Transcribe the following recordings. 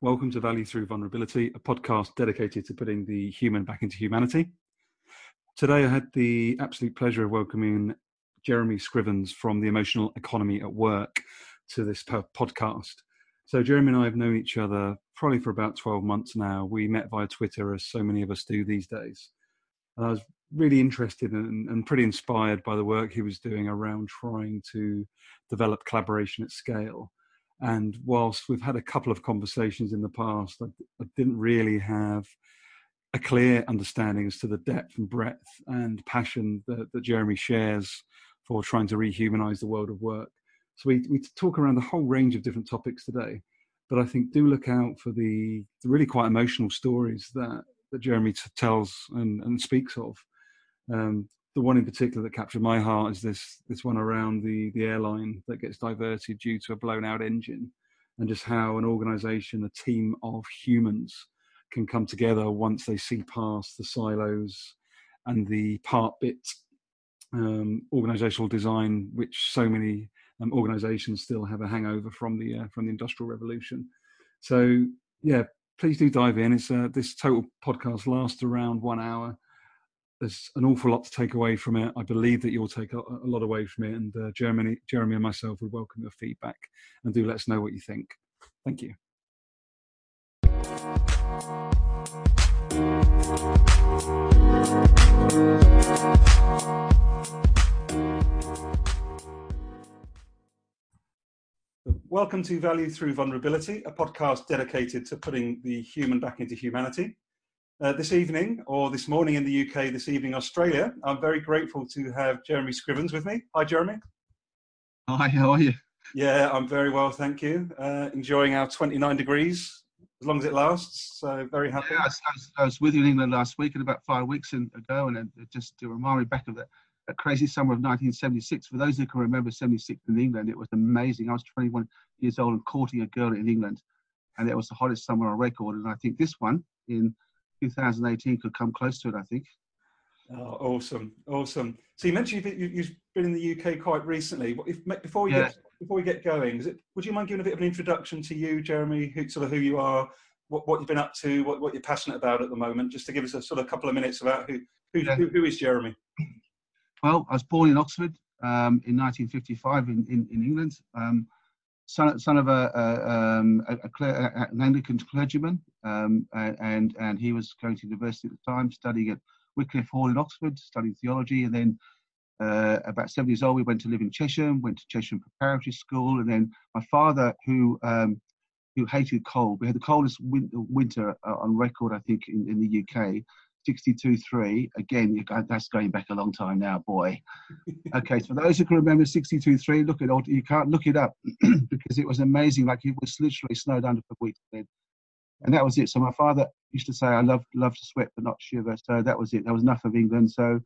Welcome to Value Through Vulnerability, a podcast dedicated to putting the human back into humanity. Today, I had the absolute pleasure of welcoming Jeremy Scrivens from the Emotional Economy at Work to this podcast. So, Jeremy and I have known each other probably for about 12 months now. We met via Twitter, as so many of us do these days. And I was really interested and, and pretty inspired by the work he was doing around trying to develop collaboration at scale and whilst we've had a couple of conversations in the past, I, I didn't really have a clear understanding as to the depth and breadth and passion that, that Jeremy shares for trying to rehumanize the world of work. So we, we talk around the whole range of different topics today, but I think do look out for the, the really quite emotional stories that, that Jeremy tells and, and speaks of. Um, the one in particular that captured my heart is this this one around the the airline that gets diverted due to a blown out engine, and just how an organisation, a team of humans, can come together once they see past the silos and the part bit um, organisational design, which so many um, organisations still have a hangover from the uh, from the industrial revolution. So yeah, please do dive in. It's uh, this total podcast lasts around one hour there's an awful lot to take away from it. I believe that you'll take a, a lot away from it. And uh, Jeremy, Jeremy and myself would welcome your feedback and do let us know what you think. Thank you. Welcome to Value Through Vulnerability, a podcast dedicated to putting the human back into humanity. Uh, this evening, or this morning in the UK, this evening Australia. I'm very grateful to have Jeremy Scrivens with me. Hi, Jeremy. Hi, how are you? Yeah, I'm very well, thank you. Uh, enjoying our 29 degrees as long as it lasts. So very happy. Yeah, I was, I was with you in England last week and about five weeks ago, and it just to remind me back of that, that crazy summer of 1976. For those who can remember 76 in England, it was amazing. I was 21 years old and courting a girl in England, and it was the hottest summer on record. And I think this one in 2018 could come close to it, I think. Oh, awesome, awesome. So you mentioned you've, been in the UK quite recently. If, before we yeah. get before we get going, it, would you mind giving a bit of an introduction to you, Jeremy? Who, sort of who you are, what, what you've been up to, what, what you're passionate about at the moment, just to give us a sort of couple of minutes about who who, yeah. who, who is Jeremy. Well, I was born in Oxford um, in 1955 in, in, in England. Um, son, son of a, a, um, a, a, an Anglican clergyman, um, and and he was going to university at the time, studying at Wycliffe Hall in Oxford, studying theology, and then uh, about seven years old, we went to live in Chesham, went to Chesham Preparatory School, and then my father, who um, who hated cold, we had the coldest win- winter uh, on record, I think, in, in the UK. 62.3. Again, that's going back a long time now, boy. Okay, so for those who can remember 62.3, look it You can't look it up because it was amazing. Like it was literally snowed under for weeks then. And that was it. So my father used to say, I love love to sweat but not shiver. So that was it. That was enough of England. So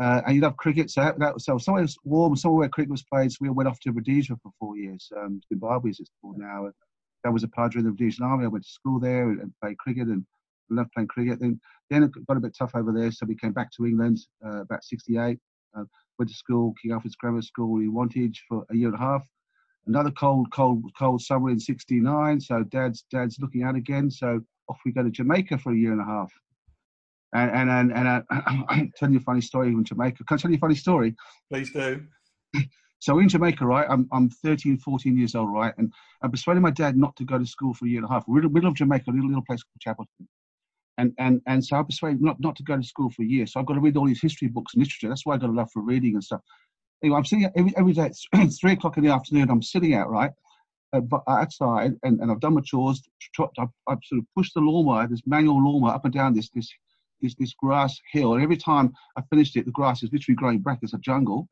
uh, and you love cricket. So that, that was so somewhere warm, somewhere where cricket was played. So we went off to Rhodesia for four years. Um, Zimbabwe is it's called now. That was a padre in the Rhodesian army. I went to school there and, and played cricket and loved playing cricket. Then then it got a bit tough over there, so we came back to England uh, about '68. Uh, went to school, King Alfred's Grammar School in Wantage for a year and a half. Another cold, cold, cold summer in '69. So dad's dad's looking out again. So off we go to Jamaica for a year and a half. And and and, and uh, I'll tell you a funny story in Jamaica. Can I tell you a funny story? Please do. So in Jamaica, right, I'm, I'm 13, 14 years old, right, and I persuaded my dad not to go to school for a year and a half. We're in the middle of Jamaica, a little, little place called Chapelton and and and so I persuaded not not to go to school for a year. So I've got to read all these history books and literature. That's why I got a love for reading and stuff. Anyway, I'm sitting every every day. It's three o'clock in the afternoon. I'm sitting out right uh, outside, and, and I've done my chores. I've, I've sort of pushed the lawnmower, this manual lawnmower, up and down this this this this grass hill. And every time I finished it, the grass is literally growing back It's a jungle.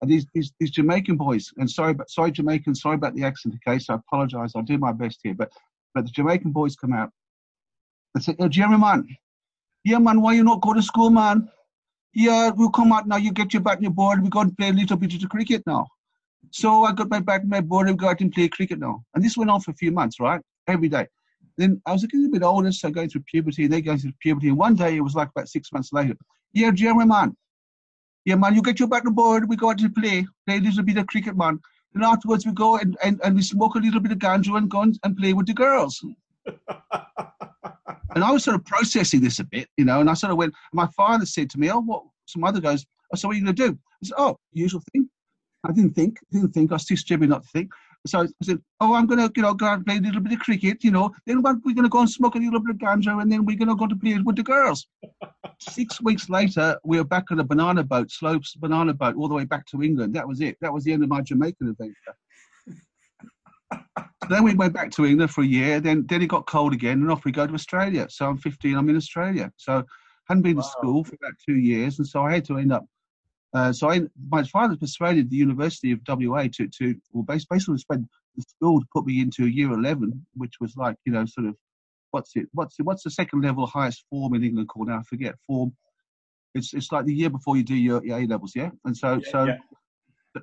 And these, these these Jamaican boys, and sorry, but sorry, Jamaican, sorry about the accent. Okay, so I apologise. I'll do my best here, but but the Jamaican boys come out I said, oh, Jeremy, man. Yeah, man, why you not go to school, man? Yeah, we'll come out now. You get your bat and your board. we go and play a little bit of the cricket now. So I got my bat and my board and go out and play cricket now. And this went on for a few months, right? Every day. then I was getting a bit older, so going through puberty, and they going through puberty. And one day, it was like about six months later. Yeah, Jeremy, man. Yeah, man, you get your back on board. We go out to play, play a little bit of cricket, man. And afterwards, we go and, and, and we smoke a little bit of ganja and go and play with the girls. and I was sort of processing this a bit, you know. And I sort of went. My father said to me, "Oh, what?" Some other goes, "Oh, so what are you going to do?" I said, "Oh, usual thing." I didn't think, didn't think. I was too stupid not to think. So I said, "Oh, I'm gonna, you know, go and play a little bit of cricket, you know. Then we're gonna go and smoke a little bit of ganja, and then we're gonna go to play with the girls." Six weeks later, we were back on a banana boat, slopes banana boat, all the way back to England. That was it. That was the end of my Jamaican adventure. Then we went back to England for a year. Then, then it got cold again, and off we go to Australia. So I'm 15. I'm in Australia. So hadn't been wow. to school for about two years, and so I had to end up uh, so I, my father persuaded the University of WA to, to well, basically spend the school to put me into year 11, which was like, you know, sort of, what's it, what's it, what's the second level highest form in England called now? I forget, form. It's, it's like the year before you do your, your A levels, yeah? And so, yeah, so, yeah.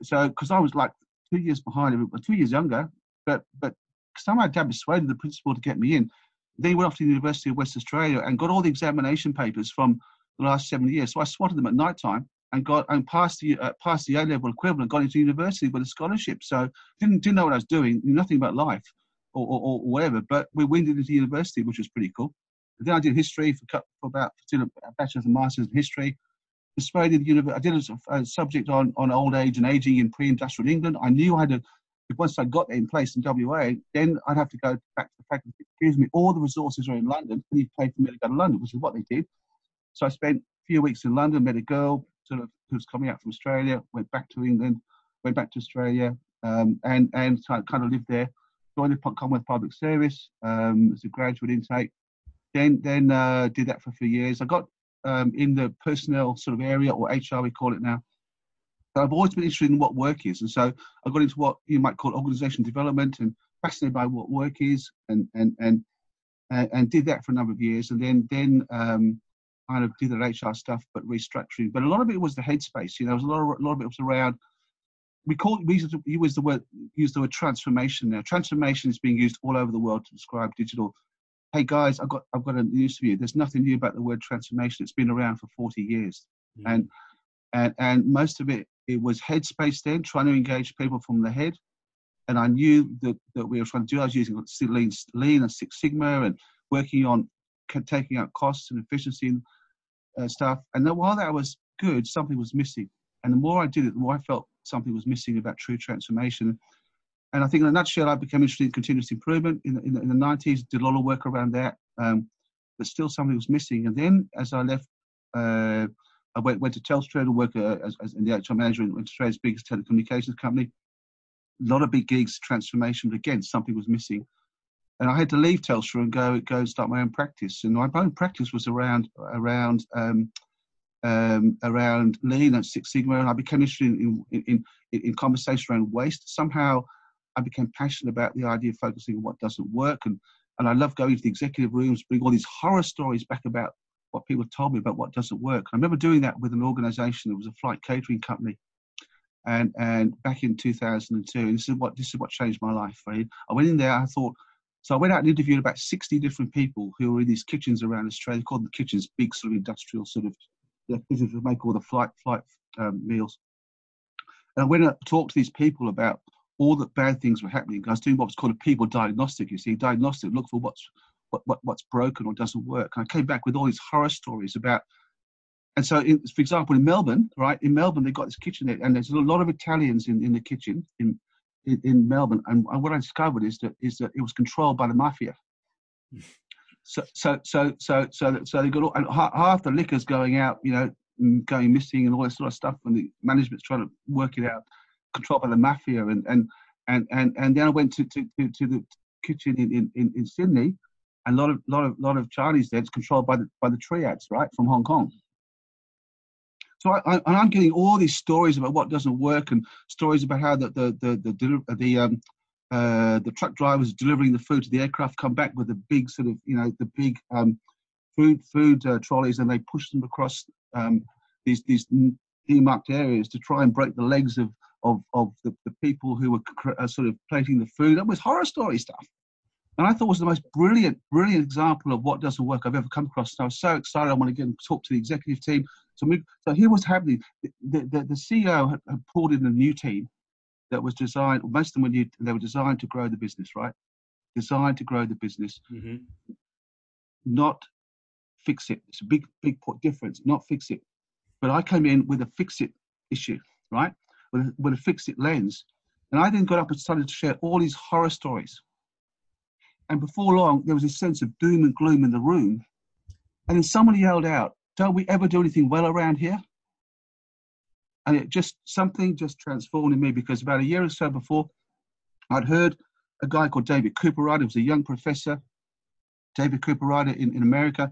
so, because I was like two years behind, two years younger, but, but somehow dad persuaded the principal to get me in. Then he went off to the University of West Australia and got all the examination papers from the last seven years. So I swatted them at night time and got and passed the uh, passed the A level equivalent, got into university with a scholarship. So didn't didn't know what I was doing, knew nothing about life or, or, or whatever. But we went into university, which was pretty cool. And then I did history for, for about did a bachelor's and master's in history. Persuaded the university. I did a, a, subject on, on old age and aging in pre-industrial England. I knew I had Once I got that in place in WA, then I'd have to go back to the faculty. Excuse me, all the resources are in London. Can you pay for me to go to London? Which is what they did. So I spent a few weeks in London, met a girl, sort of who was coming out from Australia, went back to England, went back to Australia, um, and and kind of lived there. Joined the Commonwealth Public Service um, as a graduate intake. Then then uh, did that for a few years. I got um, in the personnel sort of area or HR we call it now. I've always been interested in what work is, and so I got into what you might call organisation development and fascinated by what work is, and and and and, did that for a number of years, and then then um, kind of do the HR stuff, but restructuring. But a lot of it was the headspace. You know, there was a lot of, a lot of it was around. We call we use the word use the word transformation now. Transformation is being used all over the world to describe digital. Hey guys, I've got I've got a news for you. There's nothing new about the word transformation. It's been around for 40 years, mm-hmm. and and and most of it it was headspace then, trying to engage people from the head. And I knew that, that we were trying to do. I was using lean, lean and Six Sigma and working on taking out costs and efficiency uh, stuff. And then while that was good, something was missing. And the more I did it, the more I felt something was missing about true transformation. And I think in a nutshell, I became interested in continuous improvement in, in, in the 90s, did a lot of work around that, um, but still something was missing. And then as I left, uh, I went, went to Telstra to work uh, as, as in the HR manager in Australia's biggest telecommunications company. A lot of big gigs, transformation, but again, something was missing and I had to leave Telstra and go go start my own practice. And my own practice was around around um, um, around Lean and Six Sigma, and I became interested in in, in, in conversation around waste. Somehow, I became passionate about the idea of focusing on what doesn't work, and and I love going to the executive rooms, bring all these horror stories back about what people told me about what doesn't work. I remember doing that with an organisation that was a flight catering company, and and back in 2002. And this is what this is what changed my life. Right? I went in there. I thought so I went out and interviewed about 60 different people who were in these kitchens around Australia, They called the kitchens, big sort of industrial sort of kitchens that make all the flight flight um, meals. And I went and talked to these people about all the bad things were happening. I was doing what was called a people diagnostic. You see, diagnostic, look for what's what, what what's broken or doesn't work. And I came back with all these horror stories about. And so, in, for example, in Melbourne, right in Melbourne, they've got this kitchen, there, and there's a lot of Italians in, in the kitchen in in, in Melbourne, and, and what I discovered is that is that it was controlled by the mafia. So so so so so so they got all, and half the liquor's going out, you know, mm, going missing and all this sort of stuff, and the management's trying to work it out, controlled by the mafia, and and and and, and then I went to to, to, to the kitchen in, in, in Sydney, and a lot of lot of lot of Chinese there. It's controlled by the by the triads, right, from Hong Kong. So I, I, am getting all these stories about what doesn't work and stories about how the the the the, the um, uh, the truck drivers delivering the food to the aircraft come back with the big sort of you know the big um, food food uh, trolleys and they push them across um, these these demarked areas to try and break the legs of of, of the, the people who were uh, sort of plating the food. That was horror story stuff. And I thought it was the most brilliant, brilliant example of what doesn't work I've ever come across. And I was so excited. I want to get and talk to the executive team. So, we, so here was happening. The, the, the CEO had, had pulled in a new team that was designed, most of them were new, they were designed to grow the business, right? Designed to grow the business, mm-hmm. not fix it. It's a big, big difference, not fix it. But I came in with a fix it issue, right? With a, with a fix it lens. And I then got up and started to share all these horror stories. And before long, there was a sense of doom and gloom in the room. And then someone yelled out, Don't we ever do anything well around here? And it just, something just transformed in me because about a year or so before, I'd heard a guy called David Cooperrider, who was a young professor, David Cooperrider in, in America,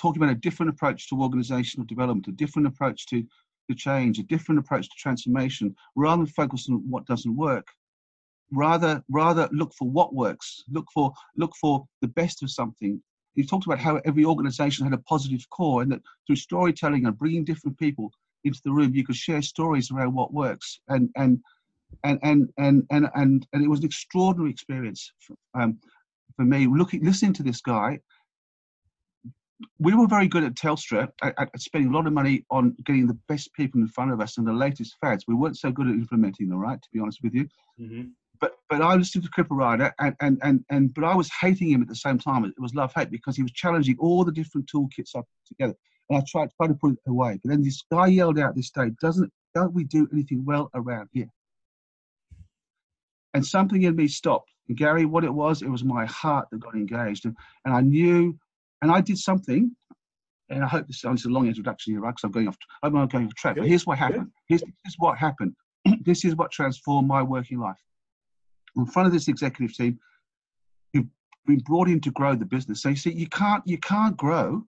talking about a different approach to organizational development, a different approach to, to change, a different approach to transformation, rather than focus on what doesn't work. Rather, rather look for what works. Look for look for the best of something. He talked about how every organization had a positive core, and that through storytelling and bringing different people into the room, you could share stories around what works. And and and and and and and, and it was an extraordinary experience for, um, for me. Looking, listening to this guy we were very good at Telstra at, at, spending a lot of money on getting the best people in front of us and the latest fads. We weren't so good at implementing them, right? To be honest with you. Mm-hmm. But but I listened to Cooperrider and, and and and but I was hating him at the same time. It was love hate because he was challenging all the different toolkits I put together, and I tried tried to put it away. But then this guy yelled out this day, "Doesn't don't we do anything well around here?" And something in me stopped. And Garry, what it was, it was my heart that got engaged, and, and I knew and I did something, and I hope this is a long introduction here, right? Because I'm going off, I'm going off track. But here's what happened. Here's, here's what happened. this is what transformed my working life. In front of this executive team, who've been brought in to grow the business. So you see, you can't you can't grow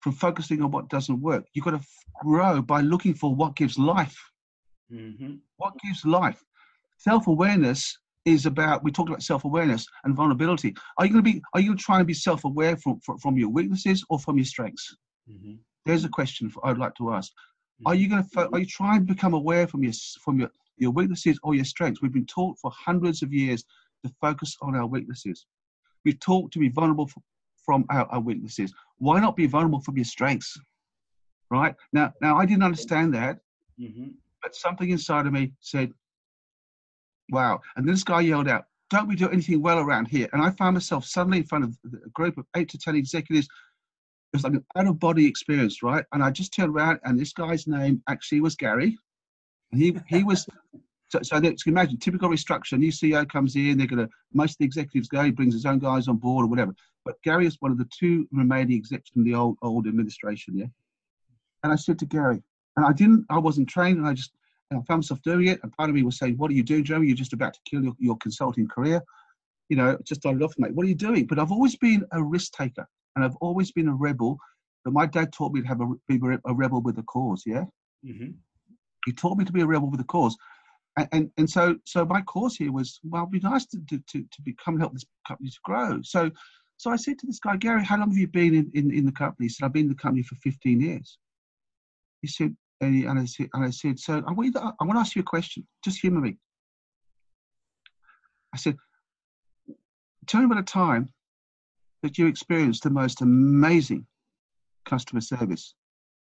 from focusing on what doesn't work. You've got to grow by looking for what gives life. Mm-hmm. What gives life? Self awareness is about we talked about self-awareness and vulnerability are you going to be are you trying to be self-aware from, from, from your weaknesses or from your strengths mm-hmm. there's a question for, i'd like to ask mm-hmm. are you going to are you trying to become aware from your from your your weaknesses or your strengths we've been taught for hundreds of years to focus on our weaknesses we've taught to be vulnerable from our, our weaknesses why not be vulnerable from your strengths right now now i didn't understand that mm-hmm. but something inside of me said wow. And this guy yelled out, don't we do anything well around here? And I found myself suddenly in front of a group of eight to 10 executives. It was like an out of body experience, right? And I just turned around and this guy's name actually was Gary. He, he was, so, so imagine, typical restructure, new CEO comes in, they're to, most of the executives go, he brings his own guys on board or whatever. But Gary is one of the two remaining executives from the old, old administration, yeah? And I said to Gary, and I didn't, I wasn't trained, and I just and I found myself doing it. And part of me was saying, What are you doing, Jeremy? You're just about to kill your, your consulting career. You know, just started off, mate. What are you doing? But I've always been a risk taker and I've always been a rebel. But my dad taught me to have a, be a rebel with a cause, yeah? Mm-hmm. He taught me to be a rebel with a cause. And, and, and so so my course here was, well, it'd be nice to, to, to, to become help this company to grow. So so I said to this guy, Gary, how long have you been in, in, in the company? He said, I've been in the company for 15 years. He said, and, he, and, I said, and I said, so I want, to, I want to ask you a question. Just humor me. I said, tell me about a time that you experienced the most amazing customer service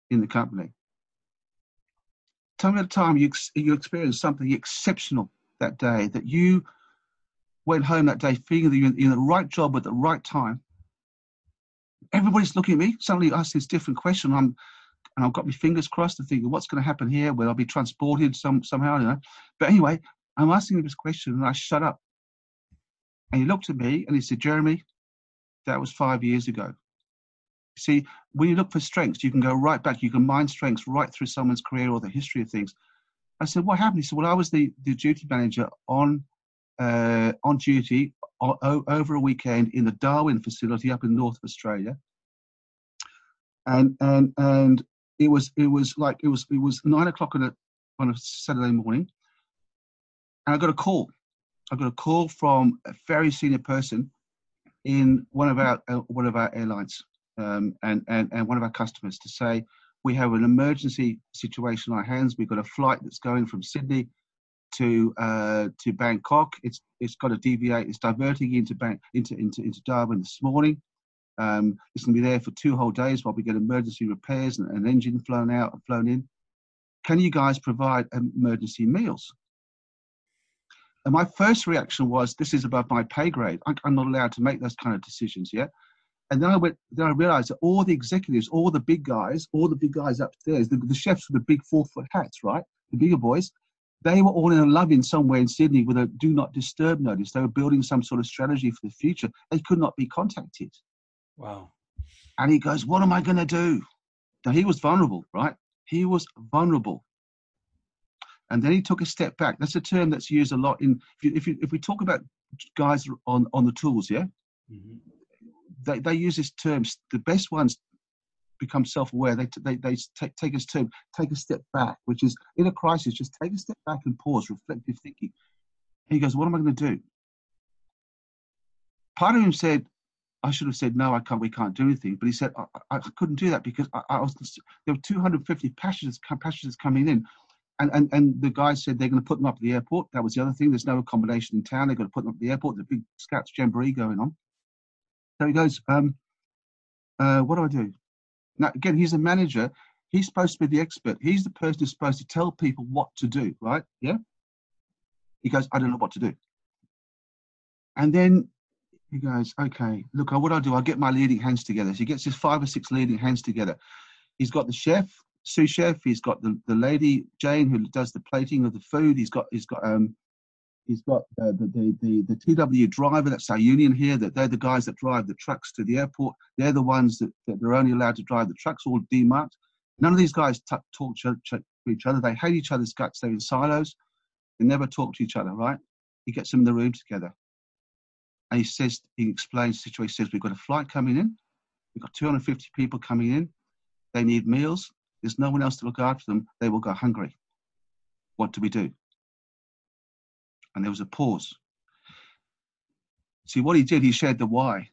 in the company. Tell me about a time you, you experienced something exceptional that day, that you went home that day feeling that you're in the right job at the right time. Everybody's looking at me. Suddenly ask this different question. I'm and I've got my fingers crossed and thinking, what's going to happen here? Will I be transported some somehow? You know. But anyway, I'm asking him this question, and I shut up. And he looked at me and he said, Jeremy, that was five years ago. See, when you look for strengths, you can go right back. You can mine strengths right through someone's career or the history of things. I said, what happened? He said, well, I was the, the duty manager on uh, on duty o- over a weekend in the Darwin facility up in north Australia. And and and it was it was like it was it was nine o'clock on a on a Saturday morning, and I got a call. I got a call from a very senior person in one of our uh, one of our airlines um, and, and and one of our customers to say we have an emergency situation on our hands. We've got a flight that's going from Sydney to uh, to Bangkok. It's it's got to deviate. It's diverting into Bang, into into into Darwin this morning. Um, it's going to be there for two whole days while we get emergency repairs and an engine flown out and flown in. Can you guys provide emergency meals? And my first reaction was, this is above my pay grade. I'm not allowed to make those kind of decisions yet. And then I went, then I realized that all the executives, all the big guys, all the big guys upstairs, the, the chefs with the big four foot hats, right? The bigger boys, they were all in a loving somewhere in Sydney with a do not disturb notice. They were building some sort of strategy for the future. They could not be contacted. Wow. And he goes, What am I going to do? Now, he was vulnerable, right? He was vulnerable. And then he took a step back. That's a term that's used a lot in, if, you, if, you, if we talk about guys on, on the tools, yeah? Mm-hmm. They, they use this term, the best ones become self-aware. They, they, they take, take us to take a step back, which is in a crisis, just take a step back and pause, reflective thinking. He goes, what am I going to do? Part of him said, I should have said no. I can't. We can't do anything. But he said I, I couldn't do that because I, I, was there were 250 passengers passengers coming in, and, and and the guy said they're going to put them up at the airport. That was the other thing. There's no accommodation in town. They're going to put them up at the airport. There's a big scouts jamboree going on. So he goes, um, uh, what do I do? Now again, he's a manager. He's supposed to be the expert. He's the person who's supposed to tell people what to do. Right? Yeah. He goes, I don't know what to do. And then he goes, okay, look, what I'll do, I'll get my leading hands together. So he gets his five or six leading hands together. He's got the chef, sous chef. He's got the, the lady Jane who does the plating of the food. He's got he's got um he's got the, the the the TW driver. That's our union here. That they're the guys that drive the trucks to the airport. They're the ones that, that they're only allowed to drive the trucks, all demarked. None of these guys t- talk to each other. They hate each other's guts. They're in silos. They never talk to each other. Right? He gets them in the room together. And he says, he explains the situation. He says, we've got a flight coming in. We've got 250 people coming in. They need meals. There's no one else to look after them. They will go hungry. What do we do? And there was a pause. See, what he did, he shared the why.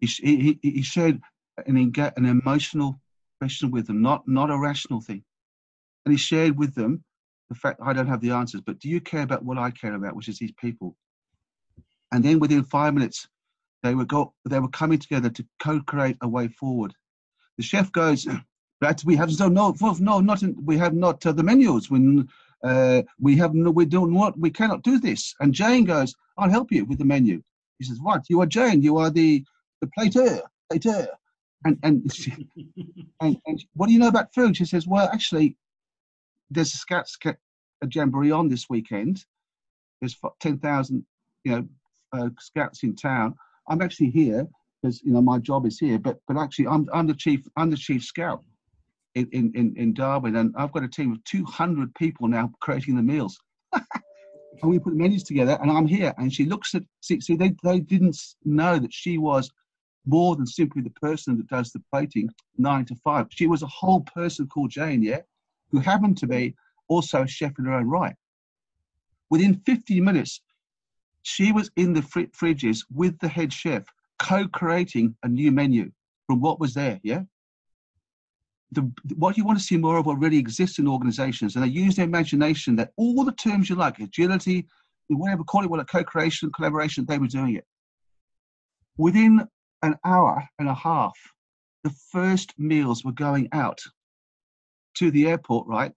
He, he, he shared an, an emotional question with them, not, not a rational thing. And he shared with them the fact I don't have the answers, but do you care about what I care about, which is these people? And then within five minutes, they were go they were coming together to co-create a way forward. The chef goes, "But we have no no no not in, we have not uh, the menus when uh, we have no we don't want we cannot do this." And Jane goes, "I'll help you with the menu." He says, "What? You are Jane? You are the the plater plater." And and, she, and and what do you know about food? She says, "Well, actually, there's a scout a jamboree on this weekend. There's ten thousand you know uh, scouts in town. I'm actually here because you know my job is here, but but actually I'm I'm the chief I'm the chief scout in in in Darwin, and I've got a team of 200 people now creating the meals. and we put the menus together, and I'm here. And she looks at see see they they didn't know that she was more than simply the person that does the plating nine to five. She was a whole person called Jane, yeah, who happened to be also a chef in her own right. Within 50 minutes, she was in the fr- fridges with the head chef, co-creating a new menu from what was there. Yeah. The, what you want to see more of already exists in organizations, and they use their imagination. That all the terms you like, agility, whatever, call it what, a co-creation, collaboration, they were doing it. Within an hour and a half, the first meals were going out to the airport, right?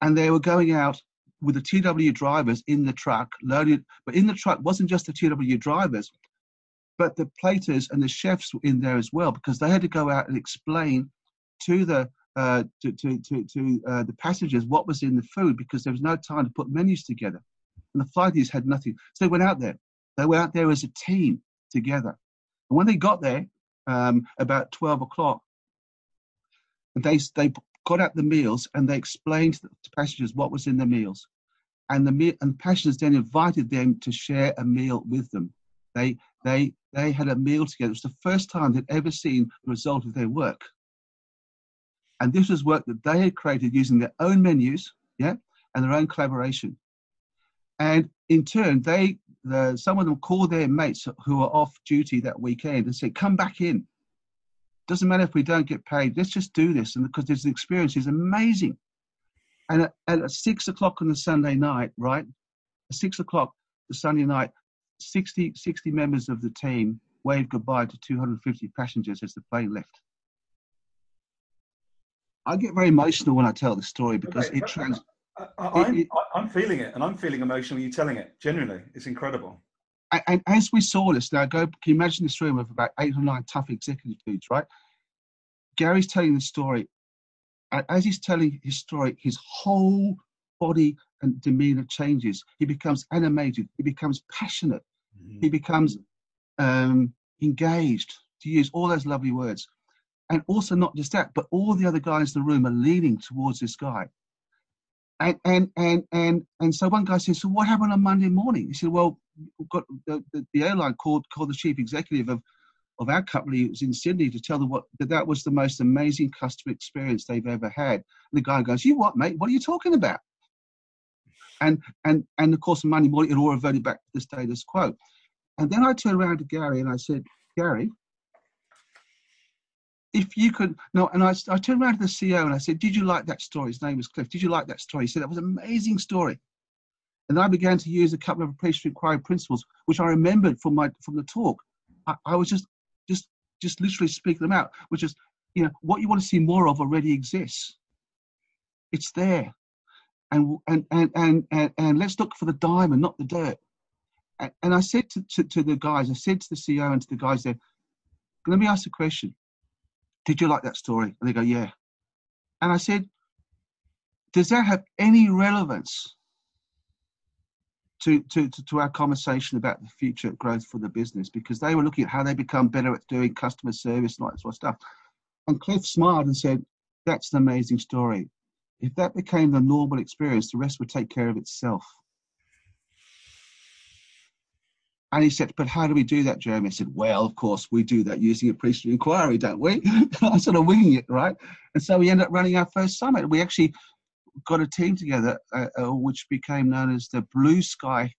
And they were going out with the TW drivers in the truck loaded, but in the truck wasn't just the TW drivers, but the platers and the chefs were in there as well because they had to go out and explain to the uh, to to to, to uh, the passengers what was in the food because there was no time to put menus together, and the flighties had nothing. So they went out there. They went out there as a team together, and when they got there um, about twelve o'clock, they they got out the meals and they explained to the passengers what was in the meals and the and passengers then invited them to share a meal with them. They they they had a meal together. It was the first time they'd ever seen the result of their work. And this was work that they had created using their own menus, yeah, and their own collaboration. And in turn, they the, some of them called their mates who were off duty that weekend and said, "Come back in. Doesn't matter if we don't get paid. Let's just do this." And because this experience is amazing And at, at six o'clock on the Sunday night, right? At six o'clock the Sunday night, 60, 60 members of the team waved goodbye to 250 passengers as the plane left. I get very emotional when I tell the story because Okay, it trans. Uh, uh, I, I'm, It- it- I- I'm feeling it, and I'm feeling emotional. You're telling it genuinely, it's incredible. And, and as we saw this, now go. Can you imagine this room of about eight or nine tough executive dudes, right? Gary's telling the story. And as he's telling his story, his whole body and demeanor changes. He becomes animated. He becomes passionate. He mm-hmm. becomes um, engaged, to use all those lovely words. And also, not just that, but all the other guys in the room are leaning towards this guy. And and and and and so one guy says, "So what happened on Monday morning?" He said, "Well, got the, the, the airline called called the chief executive of of our company it was in Sydney to tell them what that that was the most amazing customer experience they've ever had." And the guy goes, "You what, mate? What are you talking about?" And and and of course, on Monday morning, it all reverted back to the status quo. And then I turned around to Gary and I said, Gary, if you could, no, and I, I turned around to the CEO and I said, Did you like that story? His name was Cliff. Did you like that story? He said, That was an amazing story. And I began to use a couple of appreciative inquiry principles, which I remembered from my from the talk. I, I was just just just literally speaking them out, which is, you know, what you want to see more of already exists. It's there. And and and and and, and let's look for the diamond, not the dirt. And, and I said to, to, to the guys, I said to the CEO and to the guys there, let me ask a question. Did you like that story? And they go, yeah. And I said, does that have any relevance to, to, to, our conversation about the future growth for the business? Because they were looking at how they become better at doing customer service and all that sort of stuff. And Cliff smiled and said, that's an amazing story. If that became the normal experience, the rest would take care of itself. And he said, But how do we do that, Jeremy? I said, Well, of course, we do that using appreciative inquiry, don't we? I'm sort of winging it, right? And so we ended up running our first summit. We actually got a team together, uh, uh, which became known as the Blue Sky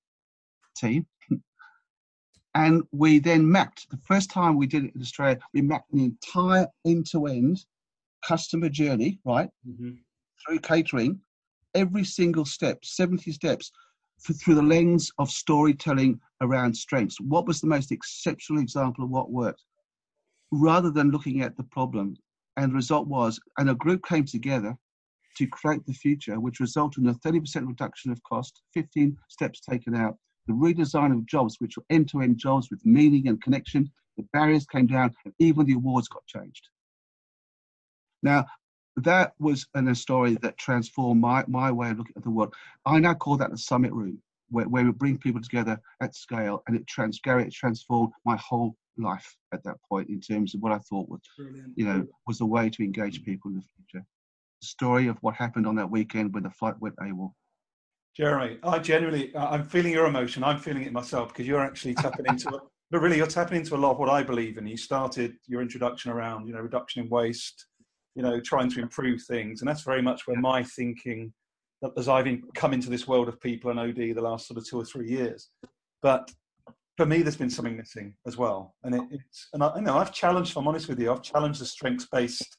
team. and we then mapped, the first time we did it in Australia, we mapped the entire end to end customer journey, right? Mm-hmm. Through catering, every single step, 70 steps, through the lens of storytelling around strengths. What was the most exceptional example of what worked? Rather than looking at the problem. And the result was, and a group came together to create the future, which resulted in a 30% reduction of cost, 15 steps taken out, the redesign of jobs, which were end to end jobs with meaning and connection. The barriers came down, and even the awards got changed. Now, that was an, a story that transformed my, my way of looking at the world. I now call that the summit room, where, where we bring people together at scale, and it trans Garry, it transformed my whole life at that point in terms of what I thought was, Brilliant. you know, was the way to engage people in the future. The story of what happened on that weekend when the flight went AWOL. Jeremy, I genuinely, I'm feeling your emotion. I'm feeling it myself because you're actually tapping into it. But really, you're tapping into a lot of what I believe in. You started your introduction around, you know, reduction in waste, you know, trying to improve things, and that's very much where my thinking, as I've come into this world of people and OD the last sort of two or three years. But for me, there's been something missing as well, and it, it's, and I, you know, I've challenged. If I'm honest with you, I've challenged the strengths-based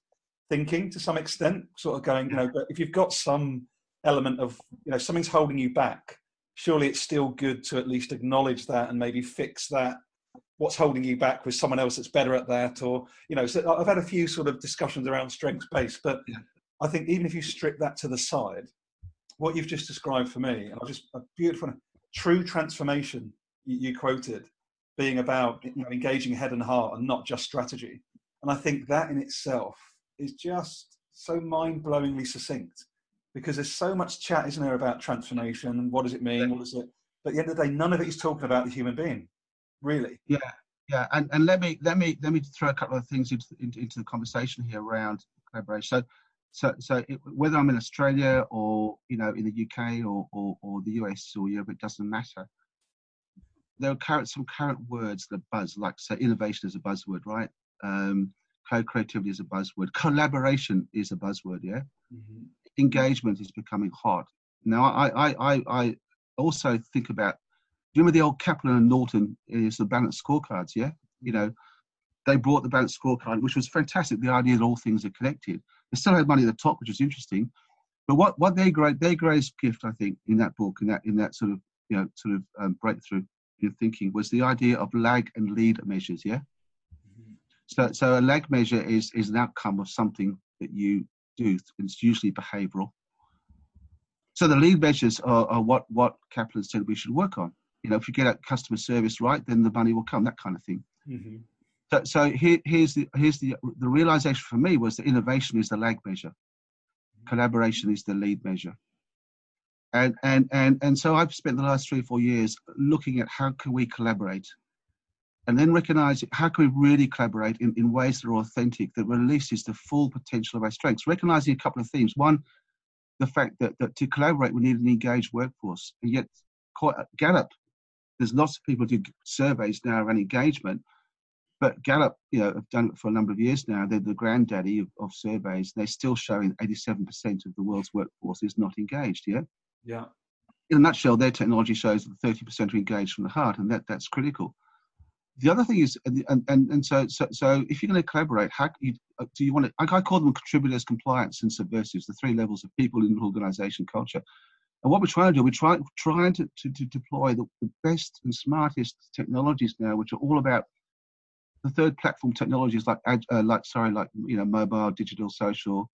thinking to some extent, sort of going, you know, but if you've got some element of you know something's holding you back surely it's still good to at least acknowledge that and maybe fix that what's holding you back with someone else that's better at that or you know so i've had a few sort of discussions around strengths based but Yeah. i think even if you strip that to the side what you've just described for me and i just a beautiful true transformation you, you quoted being about you know engaging head and heart and not just strategy and i think that in itself is just so mind-blowingly succinct because there's so much chat, isn't there, about transformation and what does it mean, what is it? But at the end of the day, none of it is talking about the human being, really. Yeah, and, and let me let me let me throw a couple of things into, into, into the conversation here around collaboration. So, so so it, whether I'm in Australia or you know in the UK or, or, or the US or Europe, it doesn't matter. There are current, some current words that buzz, like so innovation is a buzzword, right? Um, co-creativity is a buzzword. Collaboration is a buzzword, yeah. Engagement is becoming hot. Now, I I I, I also think about you remember the old Kaplan and Norton is the balanced scorecards, yeah? You know, they brought the balanced scorecard, which was fantastic. The idea that all things are connected. They still had money at the top, which was interesting, But what, what their great their greatest gift, I think, in that book, in that in that sort of you know sort of um, breakthrough in thinking was the idea of lag and lead measures. Yeah. Mm-hmm. So so a lag measure is is an outcome of something that you do. It's usually behavioural. So the lead measures are, are what what Kaplan said we should work on. You know, if you get a customer service right, then the money will come. That kind of thing. Mm-hmm. So, so here, here's the here's the the realization for me was that innovation is the lag measure, collaboration is the lead measure, and and and and so I've spent the last three or four years looking at how can we collaborate, and then recognize how can we really collaborate in, in ways that are authentic that releases the full potential of our strengths. Recognizing a couple of themes. One, the fact that, that to collaborate we need an engaged workforce, and yet quite Gallup, there's lots of people do surveys now around engagement but Gallup, you know, have done it for a number of years now. They're the granddaddy of, of surveys. They're still showing 87% of the world's workforce is not engaged. Yeah. Yeah. In a nutshell, their technology shows that 30% are engaged from the heart, and that that's critical. The other thing is, and and, and so, so so if you're going to collaborate, how you, uh, do you want to? I call them contributors, compliance, and subversives, the three levels of people in an organization culture. And what we're trying to do, we're trying trying to, to, to deploy the, the best and smartest technologies now, which are all about the third platform technologies like uh, like sorry like you know mobile digital social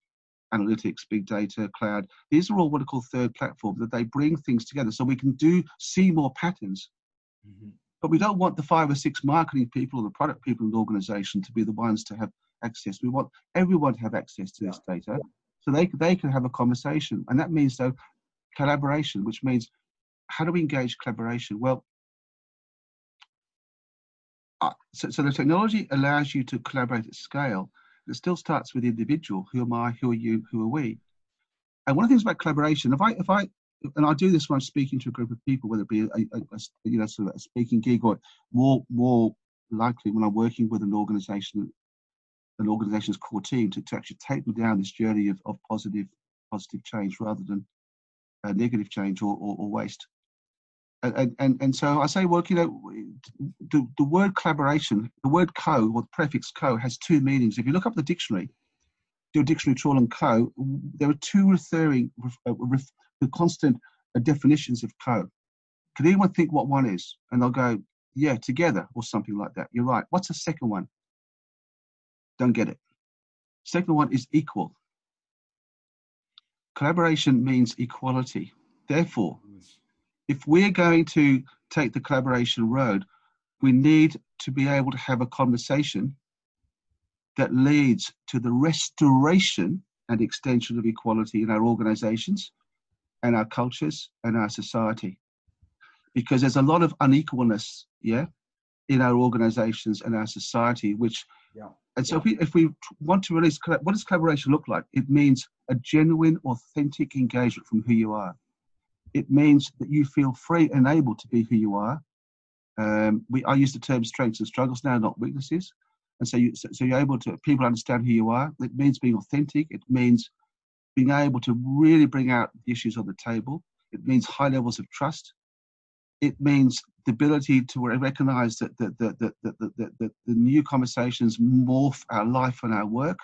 analytics big data cloud. These are all what are called third platform that they bring things together so we can do see more patterns. Mm-hmm. but we don't want the five or six marketing people or the product people in the organization to be the ones to have access. We want everyone to have access to this data so they, they can have a conversation. And that means though collaboration which means how do we engage collaboration well uh, so, so the technology allows you to collaborate at scale. It still starts with the individual. Who am I? Who are you? Who are we? And one of the things about collaboration, if I, if I, and I do this when I'm speaking to a group of people, whether it be a, a, a you know sort of a speaking gig or more more likely when I'm working with an organization, an organization's core team to, to actually take them down this journey of, of positive positive change rather than uh, negative change or, or, or waste and, and, and so I say, well, you know, the, the word collaboration, the word co or the prefix co has two meanings. If you look up the dictionary, do a dictionary trawl and co, there are two referring, uh, the constant uh, definitions of co. Can anyone think what one is? And they'll go, yeah, together or something like that. You're right. What's the second one? Don't get it. Second one is equal. Collaboration means equality. Therefore, if we're going to take the collaboration road, we need to be able to have a conversation that leads to the restoration and extension of equality in our organizations and our cultures and our society. Because there's a lot of unequalness, yeah, in our organizations and our society, which yeah. And so, if, we, if we want to release, what does collaboration look like? It means a genuine, authentic engagement from who you are it means that you feel free and able to be who you are. Um, we, I use the term strengths and struggles now, not weaknesses. And so, you, so, so you're able to, people understand who you are. It means being authentic. It means being able to really bring out the issues on the table. It means high levels of trust. It means the ability to recognize that the, the, new conversations morph our life and our work.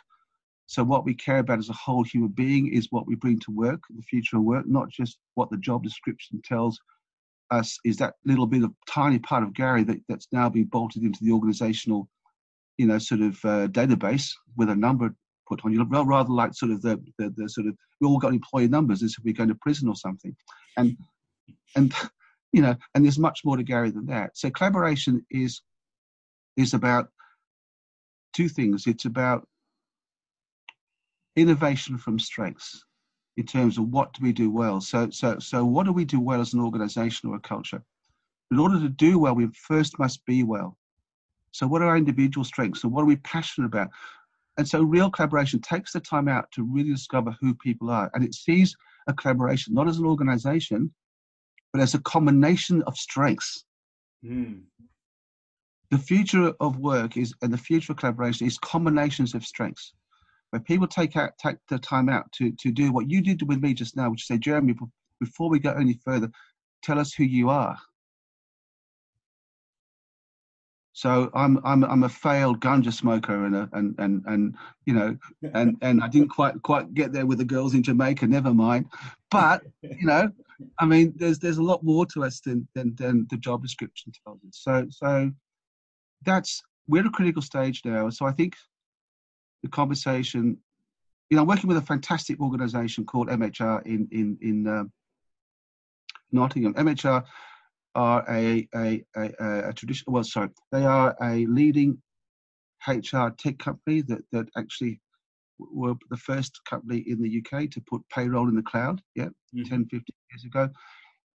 So what we care about as a whole human being is what we bring to work, the future of work, not just what the job description tells us. Is that little bit of tiny part of Gary that, that's now been bolted into the organizational, you know, sort of uh, database with a number put on. You, rather like sort of the, the, the sort of, we all got employee numbers as if we're going to prison or something. And, and, you know, and there's much more to Gary than that. So collaboration is, is about two things. It's about innovation from strengths in terms of what do we do well. So, so, so what do we do well as an organization or a culture? In order to do well, we first must be well. So, what are our individual strengths and what are we passionate about? And so, real collaboration takes the time out to really discover who people are. And it sees a collaboration not as an organization, but as a combination of strengths. Mm. The future of work is, and the future of collaboration is combinations of strengths where people take out take the time out to to do what you did with me just now, which is say, Jeremy, before we go any further, tell us who you are. So I'm I'm I'm a failed ganja smoker and a, and and and you know and and I didn't quite quite get there with the girls in Jamaica. Never mind, but you know, I mean, there's there's a lot more to us than than, than the job description tells us. So so that's we're at a critical stage now. So I think the conversation, you know, I'm working with a fantastic organisation called MHR in in in uh, Nottingham. MHR are a, a, a, a traditional, well, sorry, they are a leading HR tech company that, that actually were the first company in the UK to put payroll in the cloud, yeah, mm-hmm. 10, 15 years ago.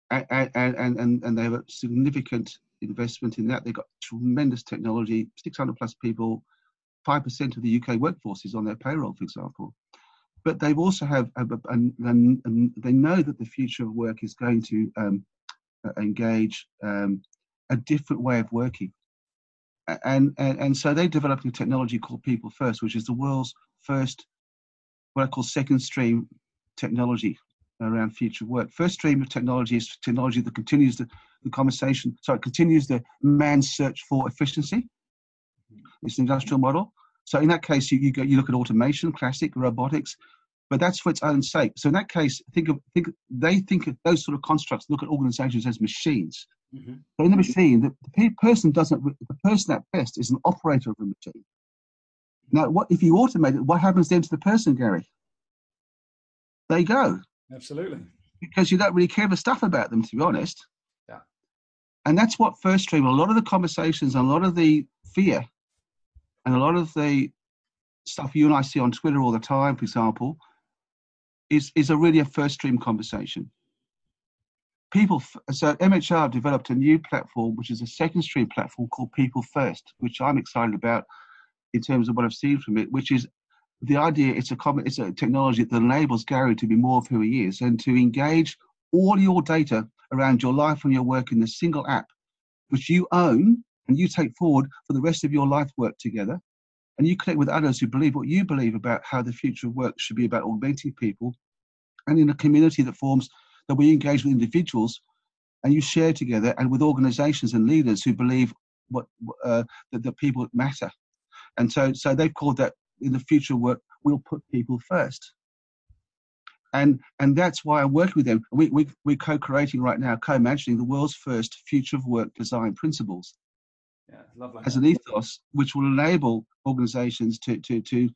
And, and, and, and they have a significant investment in that. They've got tremendous technology, 600 plus people, 5% of the UK workforce is on their payroll, for example. But they've also have, and, and, and they know that the future of work is going to um, engage um, a different way of working. And, and, and so they're developing a technology called People First, which is the world's first, what I call second stream technology around future work. First stream of technology is technology that continues the, the conversation, so it continues the man's search for efficiency. It's an industrial model. So in that case, you, you, go, you look at automation, classic, robotics, but that's for its own sake. So in that case, think of think they think of those sort of constructs. Look at organisations as machines. Mm-hmm. So in the machine, the, the, person doesn't. The person at best is an operator of the machine. Now, what if you automate it? What happens then to the person, Garry? They go. Absolutely. Because you don't really care the stuff about them, to be honest. Yeah. And that's what first stream. A lot of the conversations, and a lot of the fear, and a lot of the stuff you and I see on Twitter all the time, for example, is, is a really a first stream conversation. People, so MHR developed a new platform, which is a second stream platform called People First, which I'm excited about in terms of what I've seen from it, which is the idea it's a common, it's a technology that enables Garry to be more of who he is and to engage all your data around your life and your work in a single app, which you own and you take forward for the rest of your life work together and you connect with others who believe what you believe about how the future of work should be about augmenting people, and in a community that forms that we engage with individuals and you share together and with organizations and leaders who believe what uh, that the people matter. And so, so they've called that in the future work, we'll put people first. And, and that's why I work with them. We, we, we're co-creating right now, co-imagining the world's first future of work design principles yeah, as an ethos, which will enable organizations to, to, to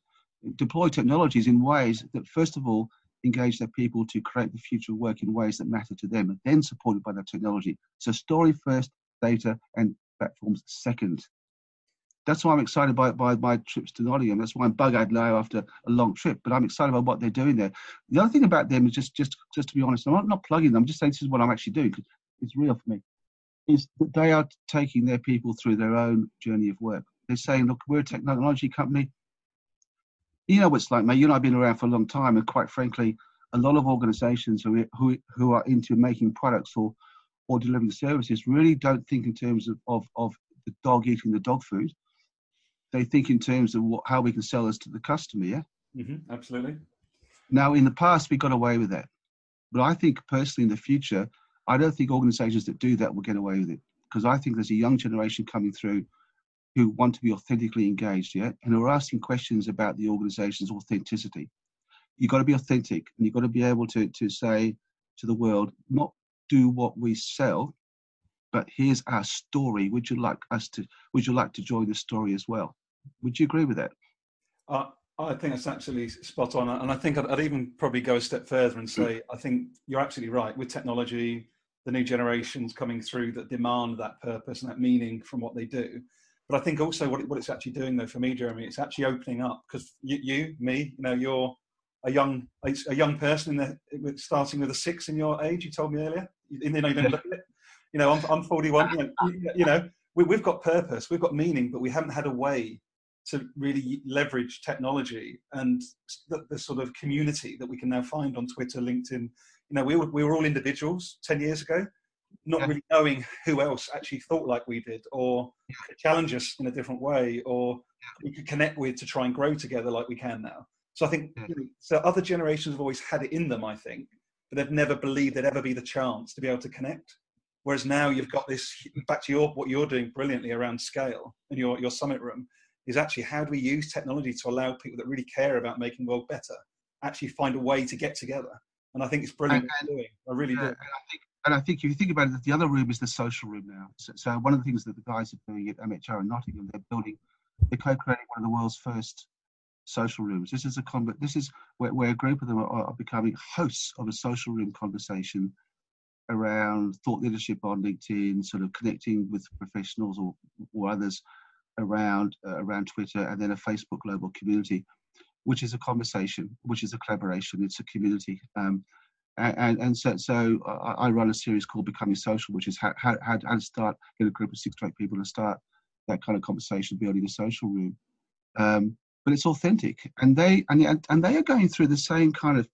deploy technologies in ways that, first of all, engage their people to create the future of work in ways that matter to them, and then supported by that technology. So, story first, data and platforms second. That's why I'm excited by, by my trips to Nottingham. That's why I'm bug-eyed now after a long trip. But I'm excited about what they're doing there. The other thing about them is just, just, just to be honest, I'm not, not plugging them. I'm just saying this is what I'm actually doing because it's real for me is that they are taking their people through their own journey of work. They're saying, look, we're a technology company. You know what it's like, mate. You and I have been around for a long time, and quite frankly, a lot of organizations who, who, who are into making products or, or delivering services really don't think in terms of, of, of the dog eating the dog food. They think in terms of what, how we can sell this to the customer, yeah? Mm-hmm, absolutely. Now, in the past, we got away with that. But I think personally in the future, I don't think organizations that do that will get away with it because I think there's a young generation coming through who want to be authentically engaged, yeah, and who are asking questions about the organization's authenticity. You've got to be authentic and you've got to be able to, to say to the world, not do what we sell, but here's our story. Would you like us to, would you like to join the story as well? Would you agree with that? Uh, I think that's absolutely spot on. And I think I'd, I'd even probably go a step further and say, I think you're absolutely right. With technology, the new generations coming through that demand that purpose and that meaning from what they do. But I think also what, it, what it's actually doing though for me, Jeremy, it's actually opening up because you, you, me, you know, you're a young a young person in the starting with a six in your age. You told me earlier. You, you know, you look at it. You know, I'm, I'm 41. You know, you know we, we've got purpose, we've got meaning, but we haven't had a way to really leverage technology and the, the, sort of community that we can now find on Twitter, LinkedIn, you know, we were, we were all individuals 10 years ago, not yeah. really knowing who else actually thought like we did or could challenge us in a different way or we could connect with to try and grow together like we can now. So I think, yeah. you know, so other generations have always had it in them, I think, but they've never believed there'd ever be the chance to be able to connect. Whereas now you've got this back to your what you're doing brilliantly around scale and your your summit room is actually how do we use technology to allow people that really care about making the world better actually find a way to get together. And I think it's brilliant and, doing. I really do. And I think and I think if you think about it, the other room is the social room now. So, so one of the things that the guys are doing at MHR in Nottingham, they're building, they're co-creating one of the world's first social rooms. This is a con- this is where, where a group of them are, are, becoming hosts of a social room conversation around thought leadership on LinkedIn, sort of connecting with professionals or, or others around uh, around Twitter, and then a Facebook global community, which is a conversation, which is a collaboration. It's a community. Um, and, and so, so I run a series called Becoming Social, which is how, how, how to start, get a group of six to eight people to start that kind of conversation, building a social room. Um, but it's authentic, and they and and they are going through the same kind of,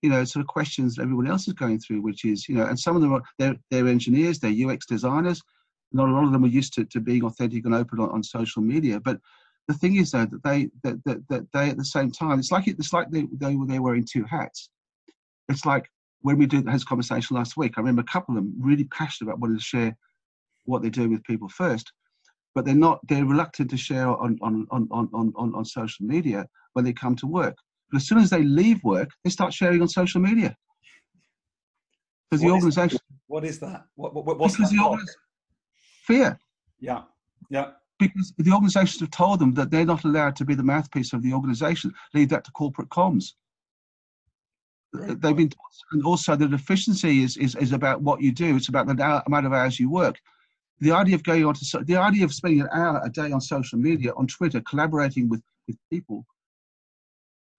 you know, sort of questions that everyone else is going through, which is, you know, and some of them are they're they're engineers, they're UX designers. Not a lot of them are used to, to being authentic and open on, on social media, but the thing is though that they that, that, that they at the same time it's like it's like they they were they wearing two hats it's like when we did his conversation last week, I remember a couple of them really passionate about wanting to share what they're doing with people first, but they're not, they're reluctant to share on, on, on, on, on, on social media when they come to work. But as soon as they leave work, they start sharing on social media. Because the organization. what is that? What, what, what's because that the fear. Yeah, yeah. Because the organizations have told them that they're not allowed to be the mouthpiece of the organization. Leave that to corporate comms they've been and also the efficiency is, is is about what you do it's about the amount of hours you work the idea of going on to the idea of spending an hour a day on social media on twitter collaborating with with people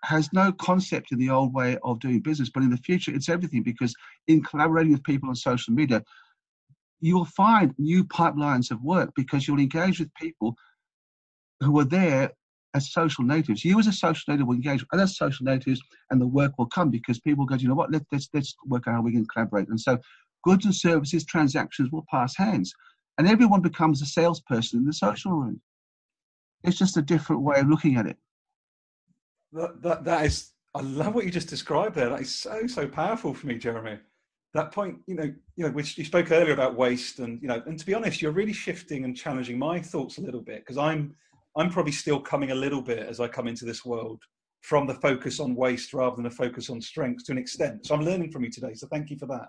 has no concept in the old way of doing business but in the future it's everything because in collaborating with people on social media you'll find new pipelines of work because you'll engage with people who are there as social natives. You as a social native will engage with other social natives and the work will come because people go, you know what, Let, let's, let's work out how we can collaborate. And so goods and services, transactions will pass hands. And everyone becomes a salesperson in the social room. It's just a different way of looking at it. That, that, that is, I love what you just described there. That is so, so powerful for me, Jeremy. That point, you know, you know, which you spoke earlier about waste, and you know, and to be honest, you're really shifting and challenging my thoughts a little bit because I'm I'm probably still coming a little bit as I come into this world from the focus on waste rather than a focus on strengths to an extent. So I'm learning from you today. So thank you for that.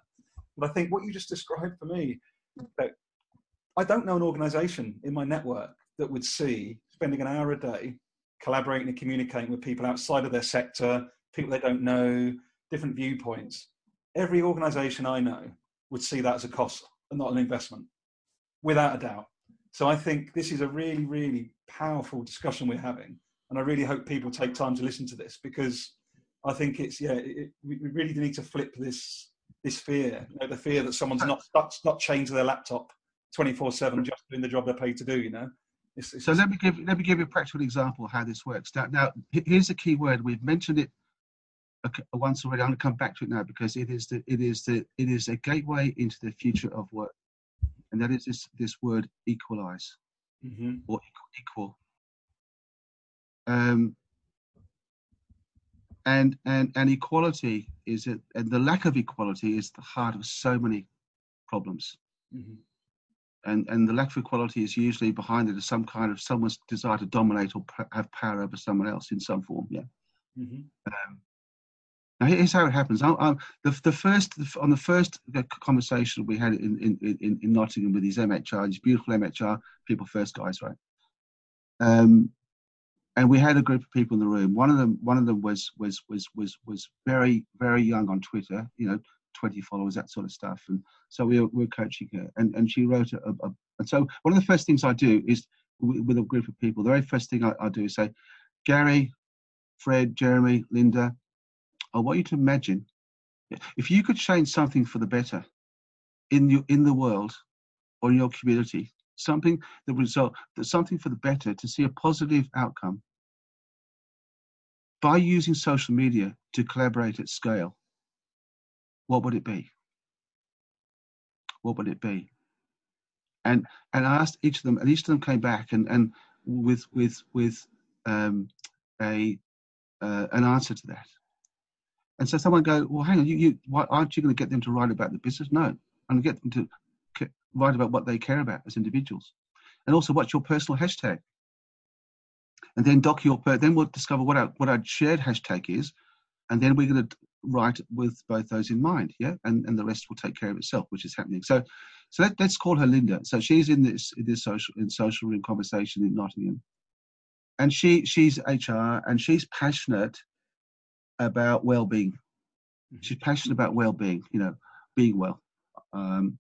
But I think what you just described for me, I don't know an organization in my network that would see spending an hour a day collaborating and communicating with people outside of their sector, people they don't know, different viewpoints. Every organization I know would see that as a cost and not an investment, without a doubt. So I think this is a really, really powerful discussion we're having, and I really hope people take time to listen to this because I think it's yeah, it, we really need to flip this this fear, you know, the fear that someone's not not, not chained to their laptop twenty four seven just doing the job they're paid to do. You know. It's, it's so let me give let me give you a practical example of how this works. Now, now here's the key word. We've mentioned it once already. I'm going to come back to it now because it is the it is the it is a gateway into the future of work and that is this, this word equalize mm-hmm. or equal. Um, and and and equality is it, and the lack of equality is the heart of so many problems. Mm-hmm. And and the lack of equality is usually behind it is some kind of someone's desire to dominate or have power over someone else in some form. Yeah. Mm-hmm. Um, now here's how it happens. I, I, the, the first on the first conversation we had in, in, in, in Nottingham with these MHR, these beautiful MHR people first guys, right? Um, and we had a group of people in the room. One of them, one of them was was was was was very very young on Twitter. You know, 20 followers, that sort of stuff. And so we were, we were coaching her, and, and she wrote a, a, And so one of the first things I do is with a group of people. The very first thing I, I do is say, Garry, Fred, Jeremy, Linda, I want you to imagine if you could change something for the better in your in the world or in your community, something that result that something for the better to see a positive outcome by using social media to collaborate at scale, what would it be? What would it be? And and I asked each of them, and each of them came back and and with with with um, a uh, an answer to that. And so someone go, well, hang on, you, you why aren't you going to get them to write about the business? No, and get them to write about what they care about as individuals. And also, what's your personal hashtag? And then doc your, per- then we'll discover what our, what our shared hashtag is. And then we're going to write with both those in mind. Yeah. And, and the rest will take care of itself, which is happening. So, so let, us call her Linda. So she's in this, in this social, in social room conversation in Nottingham. And she, she's HR and she's passionate about well-being. Mm-hmm. She's passionate about well-being, you know, being well. Um,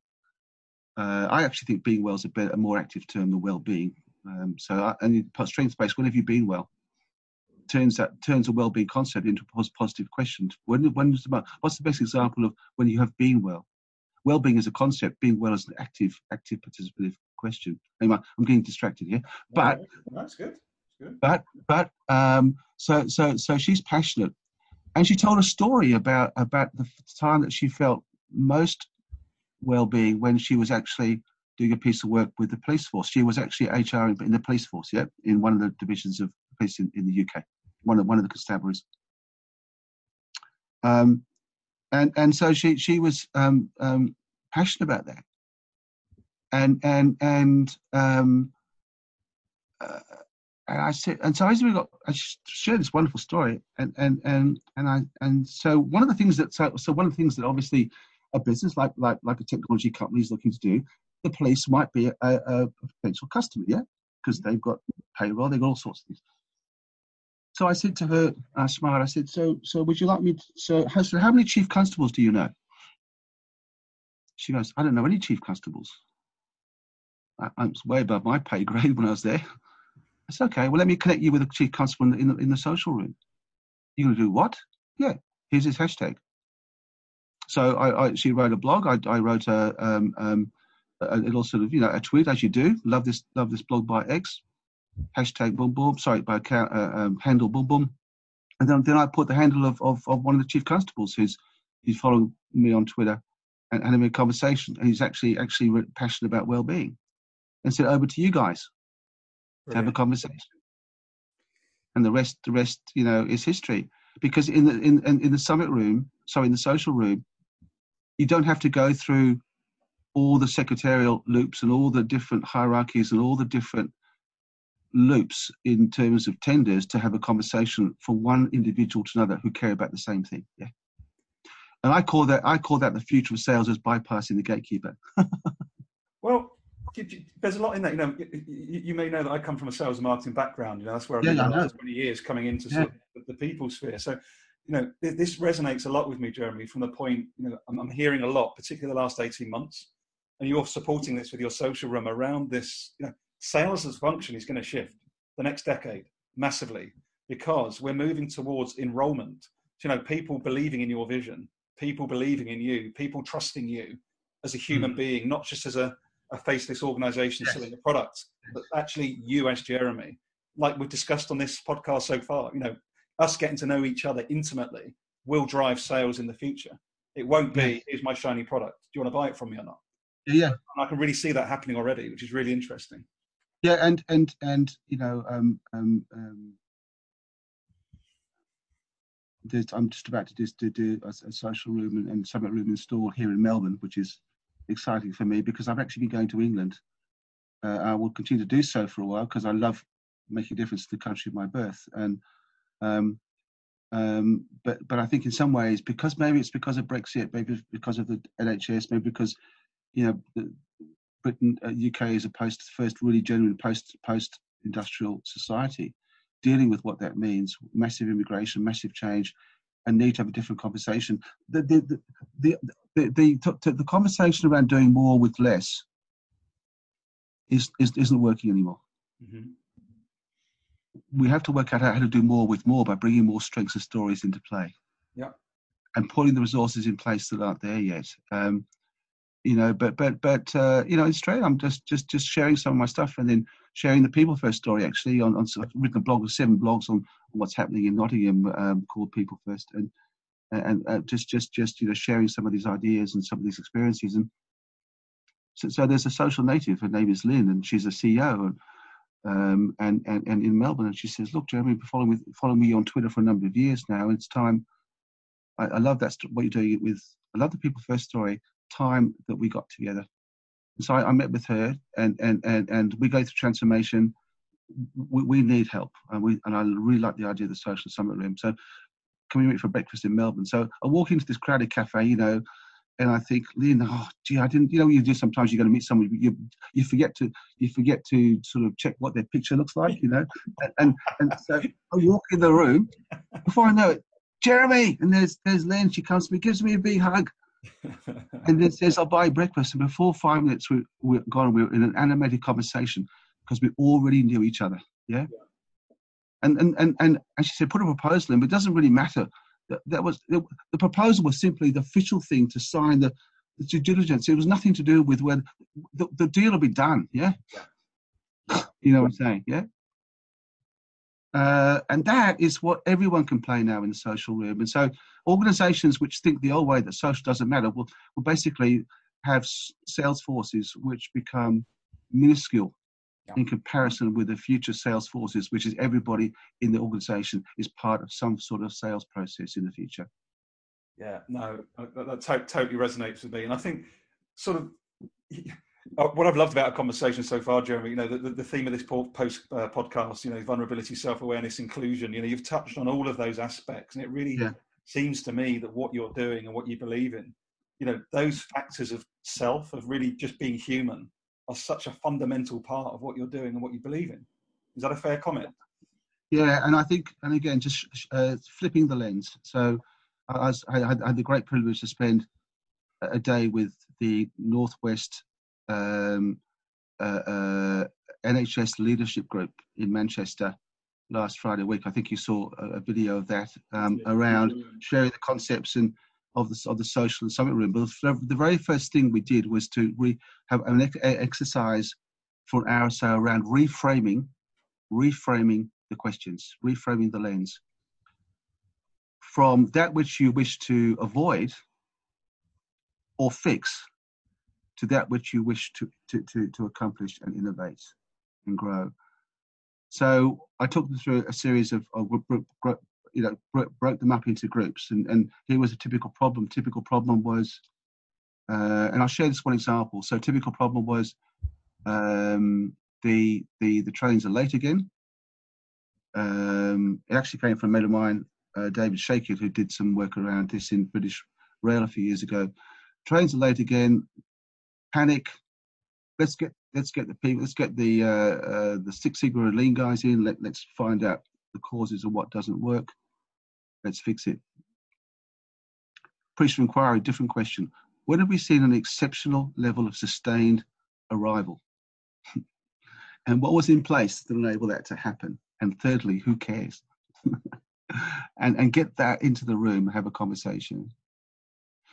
uh, I actually think being well is a, better, a more active term than well-being. Um, so, I, and strength-based. when have you been well? Turns that turns a well-being concept into a positive question. When, when is the, what's the best example of when you have been well? Well-being is a concept. Being well is an active, active participative question. Anyway, I'm getting distracted here, but that's good. good. But but um, so so so she's passionate, and she told a story about about the time that she felt most well-being when she was actually doing a piece of work with the police force. She was actually HR in, the police force, yeah, in one of the divisions of police in, in the UK, one of one of the constabularies. Um, and and so she she was um, um, passionate about that, and and and um, uh, and I said, and so we got, I shared this wonderful story, and and and and I and so one of the things that so, so one of the things that obviously a business like like like a technology company is looking to do, the police might be a, a, potential customer, yeah, because they've got payroll, they've got all sorts of things. So I said to her, uh, smart, I said, so so would you like me? To, so how, how many chief constables do you know? She goes, I don't know any chief constables. I, I was way above my pay grade when I was there. I said, okay, well, let me connect you with the chief constable in the, in the social room. You're going to do what? Yeah, here's his hashtag. So I, I, she wrote a blog. I, I wrote a, um, um, a, little sort of, you know, a tweet as you do. Love this, love this blog by X. Hashtag boom boom. Sorry, by account, uh, um, handle boom boom. And then, then I put the handle of, of, of one of the chief constables who's who's following me on Twitter and, and having a conversation. And he's actually actually passionate about well-being. And said, over to you guys to have a conversation. And the rest, the rest, you know, is history. Because in the in in the summit room, sorry, in the social room, you don't have to go through all the secretarial loops and all the different hierarchies and all the different loops in terms of tenders to have a conversation for one individual to another who care about the same thing. Yeah. And I call that I call that the future of sales as bypassing the gatekeeper. well, there's a lot in that. You know, you, you, may know that I come from a sales and marketing background. You know, that's where I've been the last 20 years coming into yeah. sort of the people sphere. So you know, this resonates a lot with me, Jeremy, from the point, you know, I'm, I'm hearing a lot, particularly the last 18 months, and you're supporting this with your social room around this, you know, sales as function is going to shift the next decade massively because we're moving towards enrollment. You know, people believing in your vision, people believing in you, people trusting you as a human mm. being, not just as a, a faceless organization yes. selling a product, but actually you as Jeremy. Like we've discussed on this podcast so far, you know, us getting to know each other intimately will drive sales in the future. It won't be, here's my shiny product. Do you want to buy it from me or not? Yeah. And I can really see that happening already, which is really interesting. Yeah, and and and you know, um, um, um, I'm just about to just to do a, a social room and, and summit room installed here in Melbourne, which is exciting for me because I've actually been going to England. Uh, I will continue to do so for a while because I love making a difference to the country of my birth and um, um, but but I think in some ways, because maybe it's because of Brexit, maybe because of the NHS, maybe because you know Britain, uh, UK is a post first really genuine post post industrial society, dealing with what that means, massive immigration, massive change, and need to have a different conversation. The the the the, the, the, the conversation around doing more with less is, is isn't working anymore. Mm-hmm we have to work out how to do more with more by bringing more strengths and stories into play. Yeah. And putting the resources in place that aren't there yet. Um, you know, but but but uh, you know, in Australia, I'm just just just sharing some of my stuff and then sharing the People First story. Actually, on, on I've written a blog of seven blogs on, what's happening in Nottingham um, called People First, and and uh, just just just you know sharing some of these ideas and some of these experiences. And so, so there's a social native. Her name is Lynn, and she's a CEO. And, um, and, and, and in Melbourne. And she says, look, Jeremy, following, with, following me on Twitter for a number of years now. It's time. I, I love that, what you're doing with, I love the people first story. time that we got together. And so I, I, met with her, and and and and we go through transformation. We, we need help, and we and I really like the idea of the social summit room. So, can we meet for breakfast in Melbourne? So I walk into this crowded cafe, you know, and I think, Lynn, oh gee, I didn't. You know, you do sometimes. You're going to meet someone, you you forget to you forget to sort of check what their picture looks like, you know, and and, and so I walk in the room. Before I know it, Jeremy, and there's there's Lynn. She comes to me, gives me a big hug, and then says, "I'll buy breakfast." And before five minutes, we we're gone. We were in an animated conversation because we already knew each other. Yeah. yeah. And, and and and and she said, "Put a proposal in, but it doesn't really matter." That, that was the, the proposal was simply the official thing to sign the, the due diligence. It was nothing to do with when the, the deal will be done. Yeah. yeah. You know what I'm saying? Yeah. Uh, and that is what everyone can play now in the social room. And so organizations which think the old way that social doesn't matter will, will basically have sales forces which become minuscule yeah. in comparison with the future sales forces, which is everybody in the organization is part of some sort of sales process in the future. Yeah, no, that, that to- totally resonates with me. And I think sort of uh, what I've loved about our conversation so far, Jeremy, you know, the, the theme of this post uh, podcast, you know, vulnerability, self awareness, inclusion, you know, you've touched on all of those aspects. And it really yeah. seems to me that what you're doing and what you believe in, you know, those factors of self, of really just being human, are such a fundamental part of what you're doing and what you believe in. Is that a fair comment? Yeah, and I think, and again, just uh, flipping the lens. So I, was, I, had, I had the great privilege to spend a day with the Northwest um, uh, uh, NHS leadership group in Manchester last Friday week. I think you saw a, a video of that um, around sharing the concepts and of the of the social and summit room. But the very first thing we did was to re, have an ex- exercise for an hour or so around reframing, reframing the questions, reframing the lens from that which you wish to avoid or fix to that which you wish to, to, to, to accomplish and innovate and grow. So I took them through a series of, of you know, broke them up into groups. And, and here was a typical problem. Typical problem was, uh, and I'll share this one example. So typical problem was um, the, the, the trains are late again. Um, it actually came from a mate of mine, uh, David Shaker, who did some work around this in British Rail a few years ago. Trains are late again panic. Let's get let's get the people. Let's get the uh, uh, the Six Sigma and Lean guys in. Let let's find out the causes of what doesn't work. Let's fix it. Appreciative inquiry, different question. When have we seen an exceptional level of sustained arrival? and what was in place to enable that to happen? And thirdly, who cares? and and get that into the room have a conversation.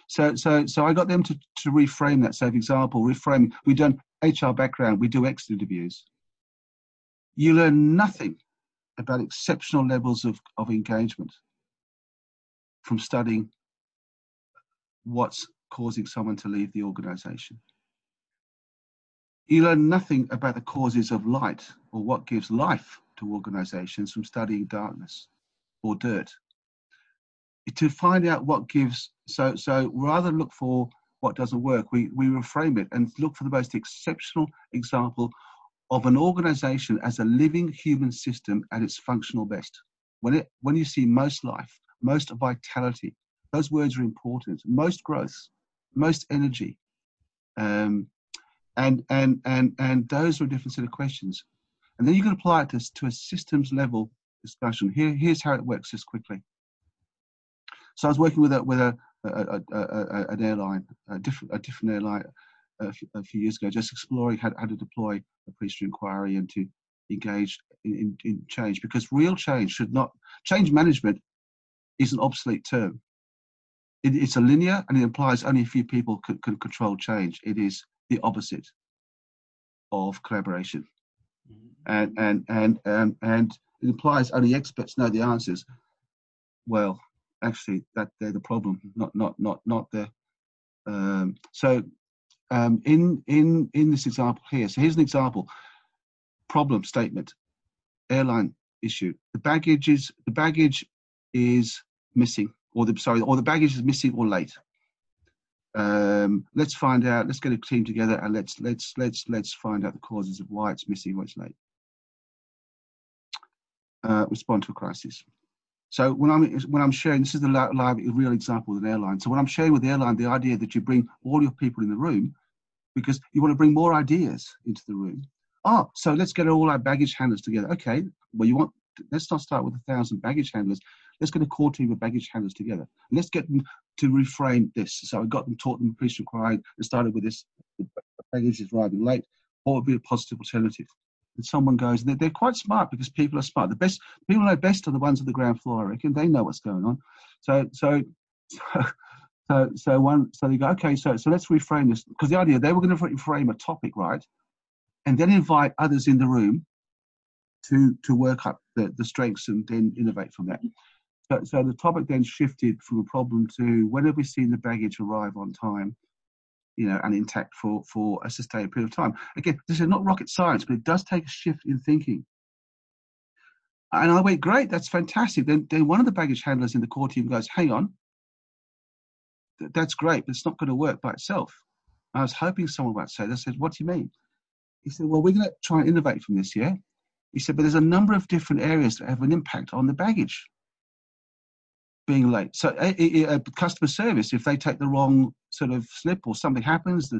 So, so, so I got them to, to reframe that. So, for example, reframe. We've done HR background. We do exit interviews. You learn nothing about exceptional levels of, of engagement from studying what's causing someone to leave the organization. You learn nothing about the causes of light or what gives life to organizations from studying darkness or dirt to find out what gives so so rather look for what doesn't work we we reframe it and look for the most exceptional example of an organization as a living human system at its functional best. When it when you see most life most vitality those words are important most growth most energy um, and and and and those are a different set of questions. And then you can apply it to, to a systems level discussion. Here here's how it works just quickly so I was working with a, with a, a, a an airline, a different a different airline a few, a few, years ago, just exploring how, how to deploy appreciative inquiry and to engage in, in, in change because real change should not change management is an obsolete term. It, it's a linear and it implies only a few people can, can control change. It is the opposite of collaboration. Mm-hmm. And, and, and, and, and it implies only experts know the answers. Well, actually that they're the problem, not not not not the. Um, so um, in in in this example here, so here's an example. Problem statement, airline issue. The baggage is the baggage is missing, or the sorry, or the baggage is missing or late. Um, let's find out. Let's get a team together and let's let's let's let's find out the causes of why it's missing, why it's late. Uh, respond to a crisis. So when I'm when I'm sharing, this is the live real example of an airline. So when I'm sharing with the airline, the idea that you bring all your people in the room because you want to bring more ideas into the room. Oh, so let's get all our baggage handlers together. Okay, well you want let's not start with a thousand baggage handlers. Let's get a core team of baggage handlers together. Let's get them to reframe this. So I got them, taught them appreciative inquiry, and started with this. Baggage is arriving late. What would be a positive alternative? And someone goes, they're, they're quite smart because people are smart. The best people know best are the ones on the ground floor. I reckon they know what's going on. So so. So, so one, so they go, okay, so so let's reframe this because the idea they were going to reframe a topic, right, and then invite others in the room to to work up the, the strengths and then innovate from that. So, so the topic then shifted from a problem to when have we seen the baggage arrive on time, you know, and intact for for a sustained period of time. Again, this is not rocket science, but it does take a shift in thinking. And I went, great, that's fantastic. Then, then one of the baggage handlers in the core team goes, hang on, that's great, but it's not going to work by itself. I was hoping someone might say that. I said, what do you mean? He said, well, we're going to try and innovate from this, yeah? He said, but there's a number of different areas that have an impact on the baggage being late. So a, customer service, if they take the wrong sort of slip or something happens,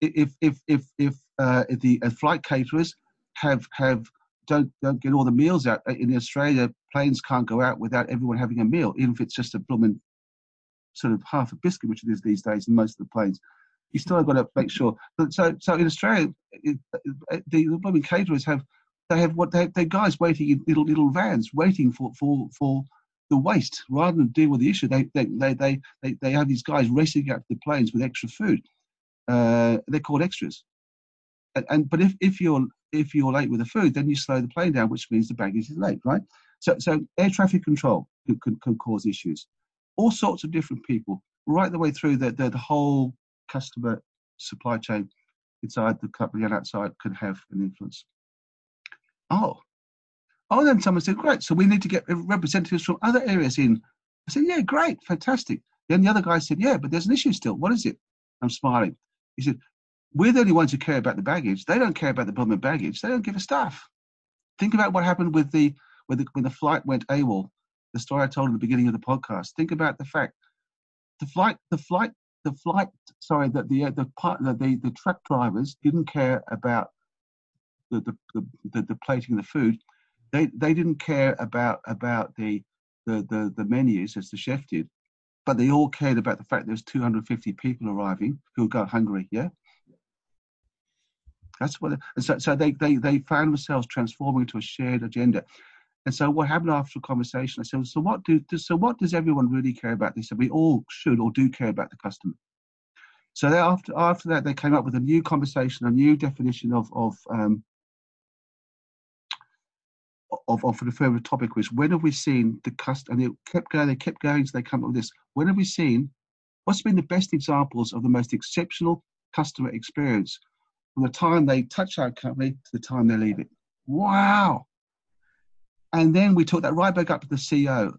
if if if if, uh, if the uh, flight caterers have have don't don't get all the meals out uh, in Australia, planes can't go out without everyone having a meal, even if it's just a blooming sort of half a biscuit, which it is these days in most of the planes. You still have got to make sure. So so in Australia, it, the, the blooming caterers have they have what they they guys waiting in little little vans waiting for for for the waste rather than deal with the issue. They they they they they, they have these guys racing out the planes with extra food. Uh, they're called extras. And, and but if if you're if you're late with the food, then you slow the plane down, which means the baggage is late, right? So so air traffic control can, can, can cause issues. All sorts of different people, right the way through the the, the whole customer supply chain inside the company and outside can have an influence. Oh, oh, then someone said, great. So we need to get representatives from other areas in. I said, yeah, great, fantastic. Then the other guy said, yeah, but there's an issue still. What is it? I'm smiling. He said, we're the only ones who care about the baggage. They don't care about the problem of baggage. They don't give a stuff. Think about what happened with the when the, when the flight went AWOL. The story I told at the beginning of the podcast. Think about the fact the flight, the flight, the flight. Sorry, that the uh, the part the, the the truck drivers didn't care about the, the, the, the plating of the food, they, they didn't care about, about the, the, the, the menus as the chef did, but they all cared about the fact there's 250 people arriving who got hungry, yeah? That's what, and so, so they, they, they found themselves transforming to a shared agenda. And so what happened after the conversation, I said, so what do, so what does everyone really care about? They said, we all should or do care about the customer. So after, after that, they came up with a new conversation, a new definition of, of um, of, of the further topic was when have we seen the cust and they kept going, they kept going, so they come up with this. When have we seen what's been the best examples of the most exceptional customer experience from the time they touch our company to the time they leave it? Wow. And then we took that right back up to the CEO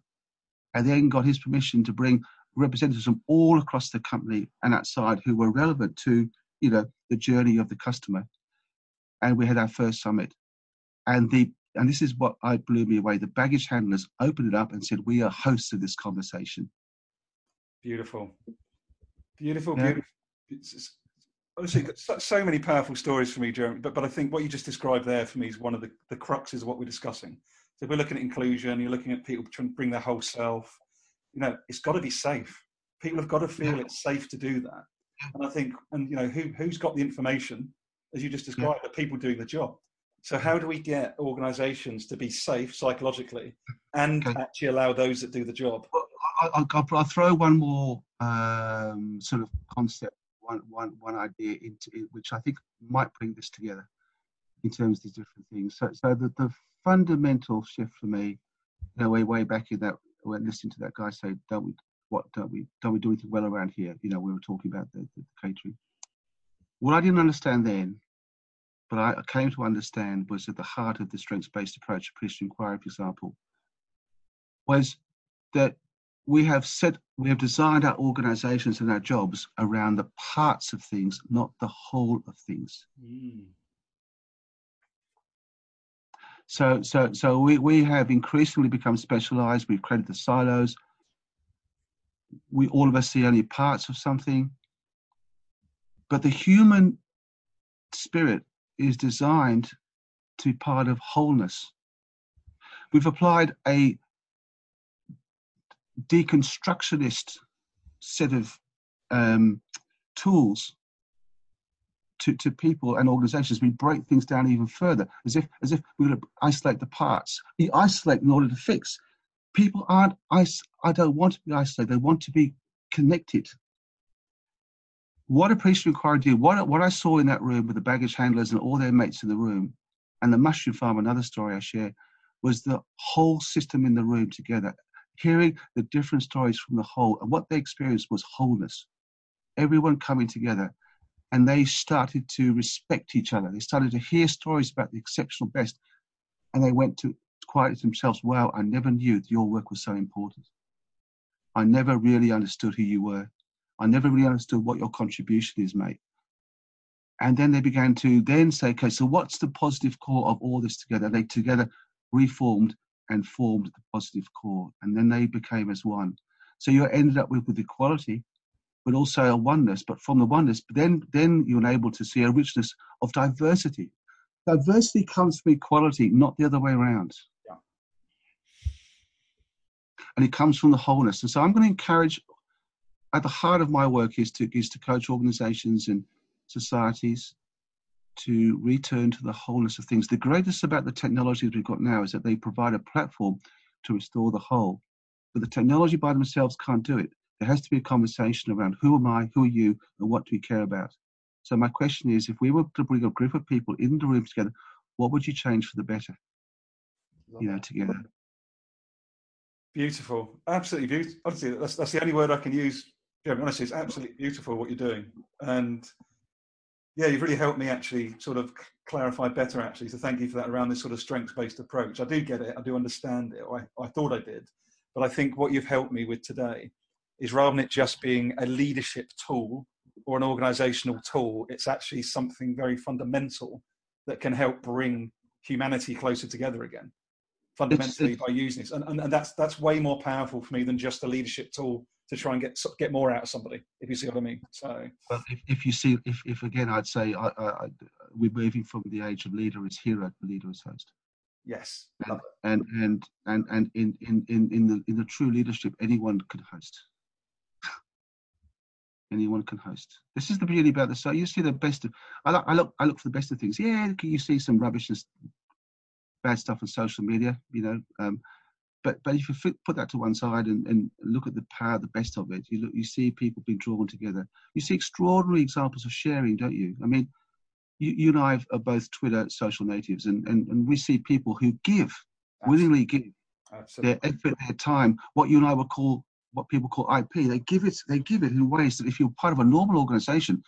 and then got his permission to bring representatives from all across the company and outside who were relevant to, you know, the journey of the customer. And we had our first summit. And the and this is what I blew me away. The baggage handlers opened it up and said, "We are hosts of this conversation." Beautiful, beautiful, yeah. beautiful. It's, honestly, so, so, many powerful stories for me, Jeremy. But but I think what you just described there for me is one of the the cruxes of what we're discussing. So if we're looking at inclusion, you're looking at people trying to bring their whole self. You know, it's got to be safe. People have got to feel yeah. it's safe to do that. And I think, and you know, who who's got the information, as you just described, yeah. the people doing the job. So how do we get organisations to be safe psychologically and okay. actually allow those that do the job? I'll, I'll, I'll throw one more um, sort of concept, one, one, one idea into it, which I think might bring this together in terms of these different things. So, so the, the fundamental shift for me, you know, way way back in that when listening to that guy say, "Don't we? What don't we? Don't we do anything well around here?" You know, we were talking about the, the, the catering. What I didn't understand then but I came to understand was at the heart of the strengths-based approach of appreciative inquiry, for example, was that we have set, we have designed our organizations and our jobs around the parts of things, not the whole of things. Mm. So, so, so we, we have increasingly become specialized. We've created the silos. We all of us see only parts of something. But the human spirit is designed to be part of wholeness. We've applied a deconstructionist set of um, tools to, to people and organizations. We break things down even further, as if as if we're going to isolate the parts. We isolate in order to fix. People aren't I, I don't want to be isolated. They want to be connected. What appreciative inquiry did, what, what I saw in that room with the baggage handlers and all their mates in the room, and the mushroom farm, another story I share, was the whole system in the room together, hearing the different stories from the whole. And what they experienced was wholeness. Everyone coming together. And they started to respect each other. They started to hear stories about the exceptional best. And they went to quiet themselves. Wow, I never knew that your work was so important. I never really understood who you were. I never really understood what your contribution is, mate. And then they began to then say, okay, so what's the positive core of all this together? They together reformed and formed the positive core, and then they became as one. So you ended up with, with equality, but also a oneness. But from the oneness, then then you're able to see a richness of diversity. Diversity comes from equality, not the other way around. Yeah. And it comes from the wholeness. And so I'm going to encourage at the heart of my work is to is to coach organizations and societies to return to the wholeness of things. The greatest about the technologies we've got now is that they provide a platform to restore the whole. But the technology by themselves can't do it. There has to be a conversation around who am I, who are you, and what do we care about. So my question is, if we were to bring a group of people in the room together, what would you change for the better? Love you know, together. Beautiful, absolutely beautiful. Honestly, that's that's the only word I can use yeah, honestly, it's absolutely beautiful what you're doing, and yeah, you've really helped me actually sort of clarify better. Actually, so thank you for that around this sort of strengths-based approach. I do get it. I do understand it. I, I thought I did, but I think what you've helped me with today is rather than it just being a leadership tool or an organizational tool, it's actually something very fundamental that can help bring humanity closer together again fundamentally by using this and, and, and that's that's way more powerful for me than just a leadership tool to try and get get more out of somebody. If you see what I mean. So, well, if, if you see, if, if again, I'd say I, I, we're moving from the age of leader as hero to leader as host. Yes, and and, and and and in in in in the in the true leadership, anyone can host. anyone can host. This is the beauty about this. So you see the best. Of, I look, I look, I look for the best of things. Yeah, you see some rubbish and bad stuff on social media. You know, um, but but if you put that to one side and, and look at the power, the best of it, you look, you see people being drawn together. You see extraordinary examples of sharing, don't you? I mean, you, you and I are both Twitter social natives, and, and, and we see people who give, Absolutely. willingly give Absolutely. their effort, their time, what you and I would call what people call IP. They give it, they give it in ways that if you're part of a normal organization,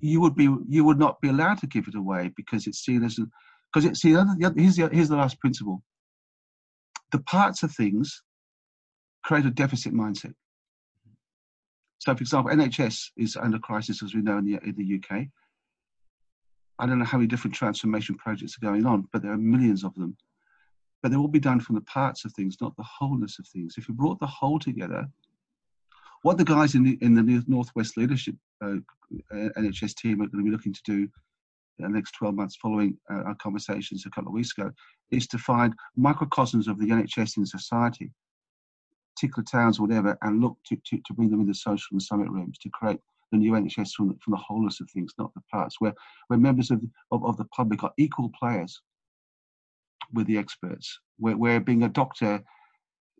you would be, you would not be allowed to give it away because it's seen as, because it's the other, here's the, here's the last principle the parts of things create a deficit mindset. So, for example, NHS is under crisis, as we know in the, in the UK. I don't know how many different transformation projects are going on, but there are millions of them. But they will be done from the parts of things, not the wholeness of things. If you brought the whole together, what the guys in the in the Northwest Leadership uh, NHS team are going to be looking to do in the next 12 months following uh, our conversations a couple of weeks ago is to find microcosms of the NHS in society, particular towns, whatever, and look to, to, to bring them into social and summit rooms to create the new NHS from the, from the wholeness of things, not the parts, where, where members of, of, of the public are equal players with the experts, where, where being a doctor,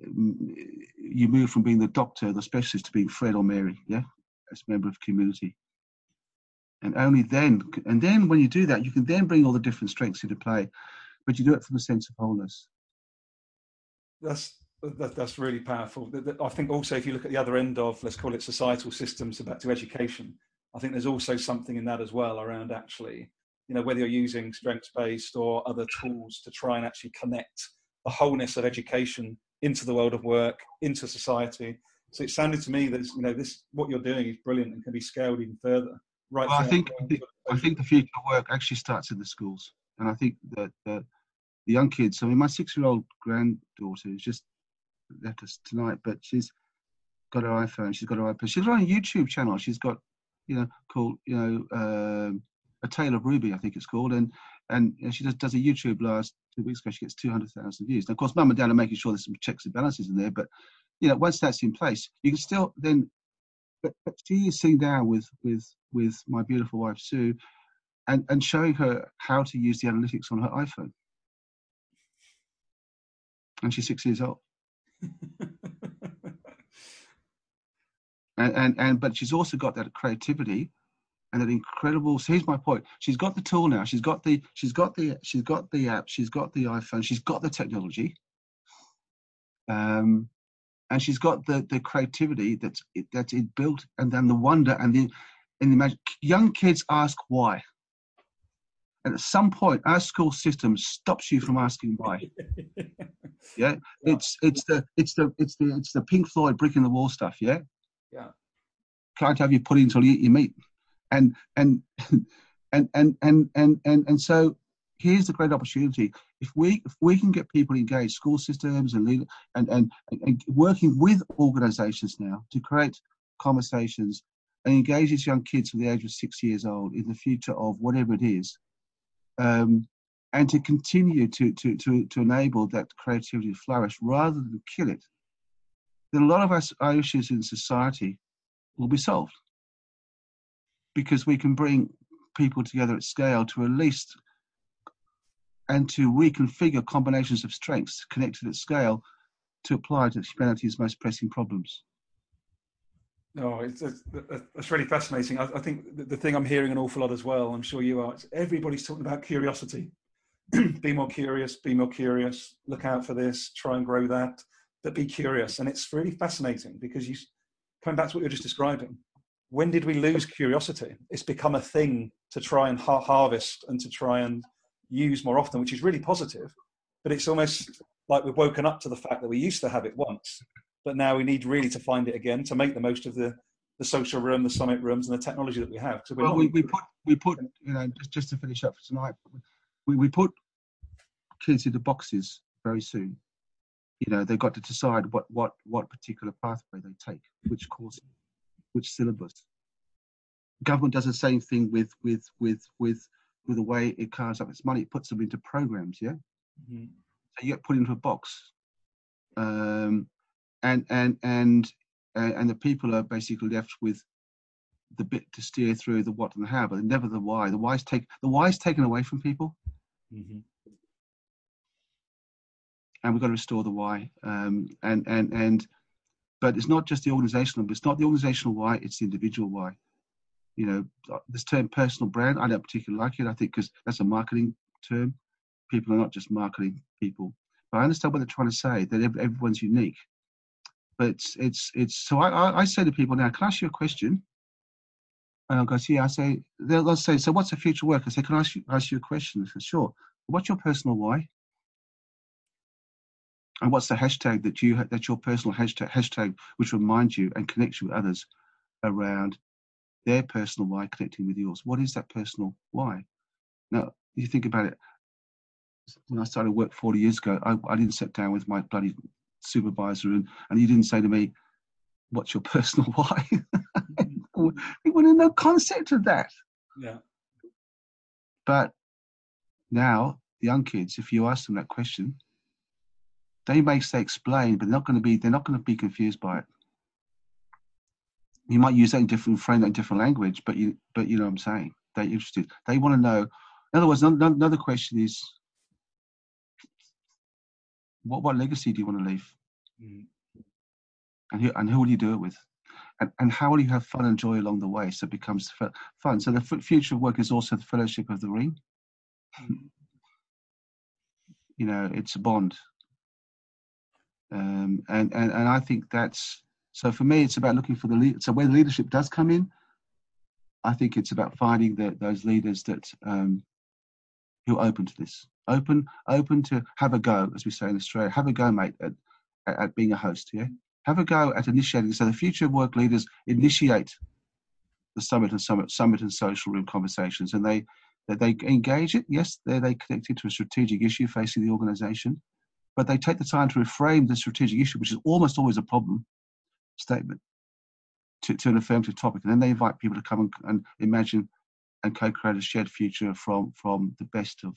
mm, you move from being the doctor, the specialist, to being Fred or Mary, yeah, as a member of community. And only then and then when you do that you can then bring all the different strengths into play but you do it from a sense of wholeness that's that, that's really powerful i think also if you look at the other end of let's call it societal systems back to education i think there's also something in that as well around actually you know whether you're using strengths based or other tools to try and actually connect the wholeness of education into the world of work, into society. So it sounded to me that you know this what you're doing is brilliant and can be scaled even further. Right. Well, I think I think, I think the future of work actually starts in the schools, and I think that the, the young kids. I mean, my six-year-old granddaughter has just left us tonight, but she's got her iPhone. She's got her iPad, she's got a YouTube channel. She's got, you know, called you know, um, a Tale of Ruby, I think it's called, and and she just does a YouTube last two weeks ago. She gets two hundred thousand views. Now, of course, mum and dad are making sure there's some checks and balances in there, but you know, once that's in place, you can still then. But, but she is sitting down with with with my beautiful wife Sue, and and showing her how to use the analytics on her iPhone, and she's six years old. and, and and but she's also got that creativity and that incredible so here's my point. She's got the tool now. She's got the she's got the she's got the app. She's got the iphone. She's got the technology. Um and she's got the the creativity that's that's it built and then the wonder and the and the imagine young kids ask why and at some point our school system stops you from asking why. Yeah? It's it's the it's the it's the it's the pink floyd brick in the wall stuff yeah? Yeah. Can't have you put until you eat your meat. And and and and and and and, and so here's the great opportunity. If we if we can get people engaged school systems and lead, and, and and working with organizations now to create conversations and engage these young kids from the age of six years old in the future of whatever it is um, and to continue to, to, to, to enable that creativity to flourish rather than kill it, then a lot of us, our issues in society will be solved because we can bring people together at scale to at least and to reconfigure combinations of strengths connected at scale to apply to humanity's most pressing problems. No, it's, it's, really fascinating. I, I think the, the, thing I'm hearing an awful lot as well, I'm sure you are, everybody's talking about curiosity. be more curious, be more curious, look out for this, try and grow that, but be curious. And it's really fascinating because you, coming back to what you're just describing, when did we lose curiosity? It's become a thing to try and ha- harvest and to try and use more often, which is really positive. But it's almost like we've woken up to the fact that we used to have it once, but now we need really to find it again to make the most of the, the social room, the summit rooms, and the technology that we have. well, we, we put we put you know just, just to finish up for tonight, we, we put kids into boxes very soon. You know, they've got to decide what what what particular pathway they take, which course, which syllabus. Government does the same thing with with with with with the way it carves up its money. It puts them into programs. Yeah. Mm-hmm. So you get put into a box. Um, and and and and the people are basically left with the bit to steer through the what and the how, but never the why. The why's take the why's taken away from people, mm-hmm. and we've got to restore the why. Um, and and and, but it's not just the organizational. It's not the organizational why. It's the individual why. You know, this term personal brand. I don't particularly like it. I think because that's a marketing term. People are not just marketing people. But I understand what they're trying to say. That everyone's unique but it's it's so I, I, I say to people now, can I ask you a question? And I'll go, yeah, I say they'll say, so what's the future work? I say, can I ask you, ask you a question? I say, sure. What's your personal why? And what's the hashtag that you that your personal hashtag hashtag which reminds you and connects you with others around their personal why connecting with yours? What is that personal why? Now you think about it. When I started work 40 years ago, I, I didn't sit down with my bloody supervisor and, and you didn't say to me, what's your personal why? we want to know concept of that. Yeah. But now, young kids, if you ask them that question, they may say explain, but they're not going to be they're not going to be confused by it. You might use that in different frame, in different language, but you but you know what I'm saying. They're interested. They want to know. In other words, another question is, what what legacy do you want to leave? Mm. And who and who will you do it with? And, and how will you have fun and joy along the way? So it becomes fun. So the future of work is also the fellowship of the ring. Mm. You know, it's a bond. Um, and, and and I think that's so for me. It's about looking for the lead. So where the leadership does come in, I think it's about finding the, those leaders that um, who are open to this open open to have a go, as we say in Australia. Have a go, mate, at, at, being a host. Yeah, have a go at initiating. So the future work leaders initiate the summit and summit, summit and social room conversations, and they they engage it. Yes, they they connect it to a strategic issue facing the organisation, but they take the time to reframe the strategic issue, which is almost always a problem statement, to, to an affirmative topic, and then they invite people to come and, and imagine and co-create a shared future from from the best of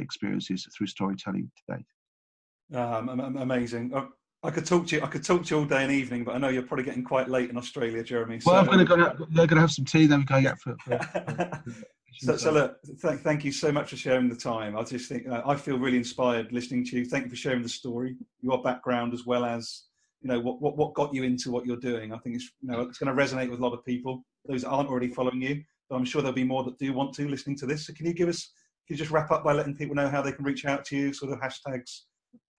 experiences through storytelling to date. Um, amazing. Oh, I could talk to you. I could talk to you all day and evening, but I know you're probably getting quite late in Australia, Jeremy. So. Well, I'm going to go. They're going to have some tea. Then we're going out for. for, so, so, look, th- thank you so much for sharing the time. I just think uh, I feel really inspired listening to you. Thank you for sharing the story, your background, as well as you know what what, what got you into what you're doing. I think it's you know it's going to resonate with a lot of people. Those that aren't already following you, but I'm sure there'll be more that do want to listening to this. So, can you give us? Can you just wrap up by letting people know how they can reach out to you, sort of hashtags,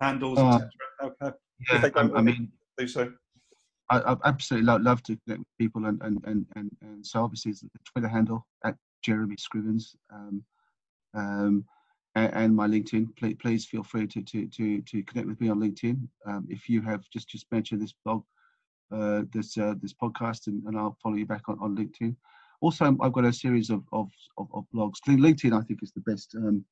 handles, uh, etc. Yeah, I, I mean, do so. I, I absolutely love, love, to connect with people, and and and and, and so obviously it's the Twitter handle at Jeremy Scrivens, um, um, and, and, my LinkedIn. Please, please feel free to, to to to connect with me on LinkedIn. Um, if you have just just mentioned this blog, uh, this uh, this podcast, and, and, I'll follow you back on, on LinkedIn. Also, I've got a series of of, of, of blogs. LinkedIn, I think, is the best um,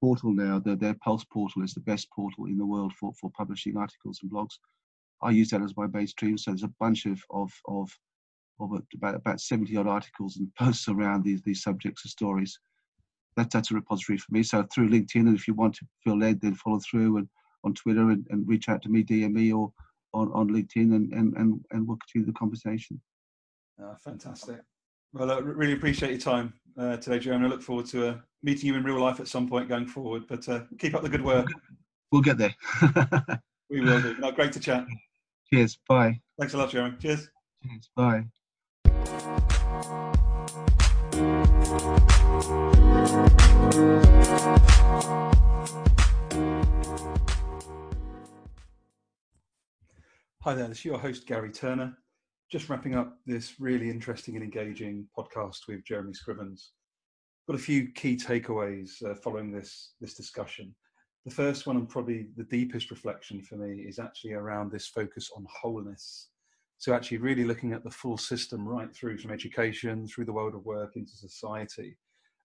portal now. The, their Pulse portal is the best portal in the world for, for publishing articles and blogs. I use that as my mainstream. So there's a bunch of of of, of about about 70 odd articles and posts around these these subjects and stories. That, that's a repository for me. So through LinkedIn, and if you want to feel led, then follow through and on Twitter and, and reach out to me, DM me, or on, on LinkedIn, and, and, and, and we'll continue the conversation. Oh, fantastic. Well, I really appreciate your time uh, today, Joe, and I look forward to uh, meeting you in real life at some point going forward. But uh, keep up the good work. We'll get there. we will do. No, great to chat. Cheers. Bye. Thanks a lot, Jeremy. Cheers. Cheers. Bye. Hi there, this is your host, Garry Turner just wrapping up this really interesting and engaging podcast with Jeremy Scrivens. Got a few key takeaways uh, following this this discussion. The first one, and probably the deepest reflection for me, is actually around this focus on wholeness. So, actually, really looking at the full system right through from education, through the world of work, into society,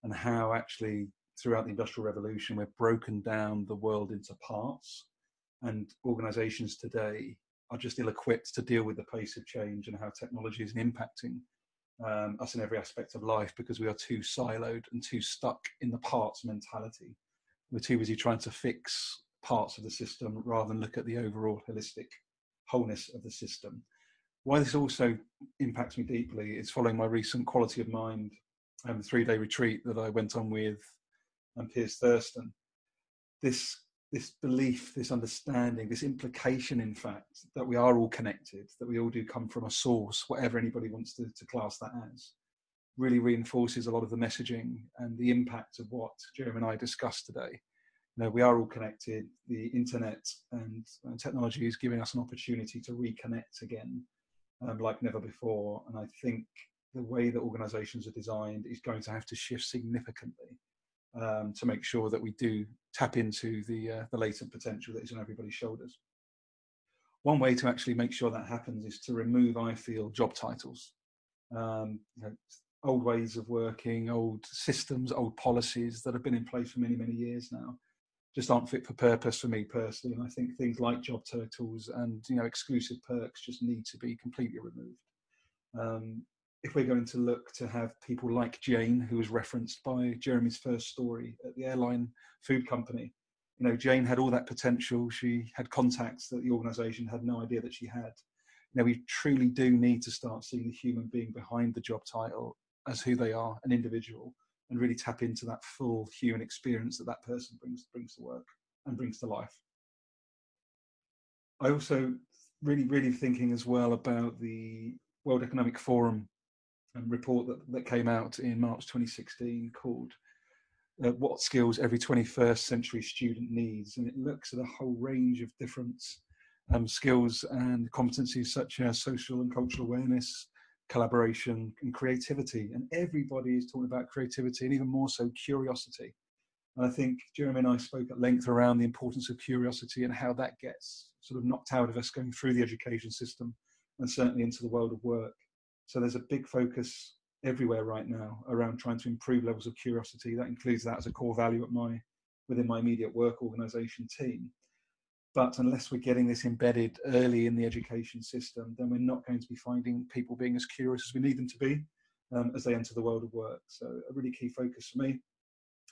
and how actually throughout the Industrial Revolution we've broken down the world into parts. And organizations today are just ill-equipped to deal with the pace of change and how technology is impacting um, us in every aspect of life because we are too siloed and too stuck in the parts mentality. We're too busy trying to fix parts of the system rather than look at the overall holistic wholeness of the system. Why this also impacts me deeply is following my recent quality of mind um, three-day retreat that I went on with um, Piers Thurston. This this belief, this understanding, this implication, in fact, that we are all connected, that we all do come from a source, whatever anybody wants to, to class that as, really reinforces a lot of the messaging and the impact of what Jeremy and I discussed today. You know, we are all connected. The internet and, technology is giving us an opportunity to reconnect again, um, like never before. And I think the way that organisations are designed is going to have to shift significantly um, to make sure that we do tap into the uh, the latent potential that is on everybody's shoulders. One way to actually make sure that happens is to remove, I feel, job titles. Um, you know, old ways of working, old systems, old policies that have been in place for many, many years now just aren't fit for purpose for me personally. And I think things like job titles and you know exclusive perks just need to be completely removed. Um, if we're going to look to have people like Jane, who was referenced by Jeremy's first story at the airline food company, you know, Jane had all that potential. She had contacts that the organisation had no idea that she had. You know, we truly do need to start seeing the human being behind the job title as who they are, an individual, and really tap into that full human experience that that person brings brings to work and brings to life. I also really, really thinking as well about the World Economic Forum report that, that came out in March 2016 called uh, What Skills Every 21st Century Student Needs. And it looks at a whole range of different um, skills and competencies such as social and cultural awareness, collaboration, and creativity. And everybody is talking about creativity and even more so curiosity. And I think Jeremy and I spoke at length around the importance of curiosity and how that gets sort of knocked out of us going through the education system and certainly into the world of work. So there's a big focus everywhere right now around trying to improve levels of curiosity. That includes that as a core value at my within my immediate work organization team. But unless we're getting this embedded early in the education system, then we're not going to be finding people being as curious as we need them to be um, as they enter the world of work. So a really key focus for me.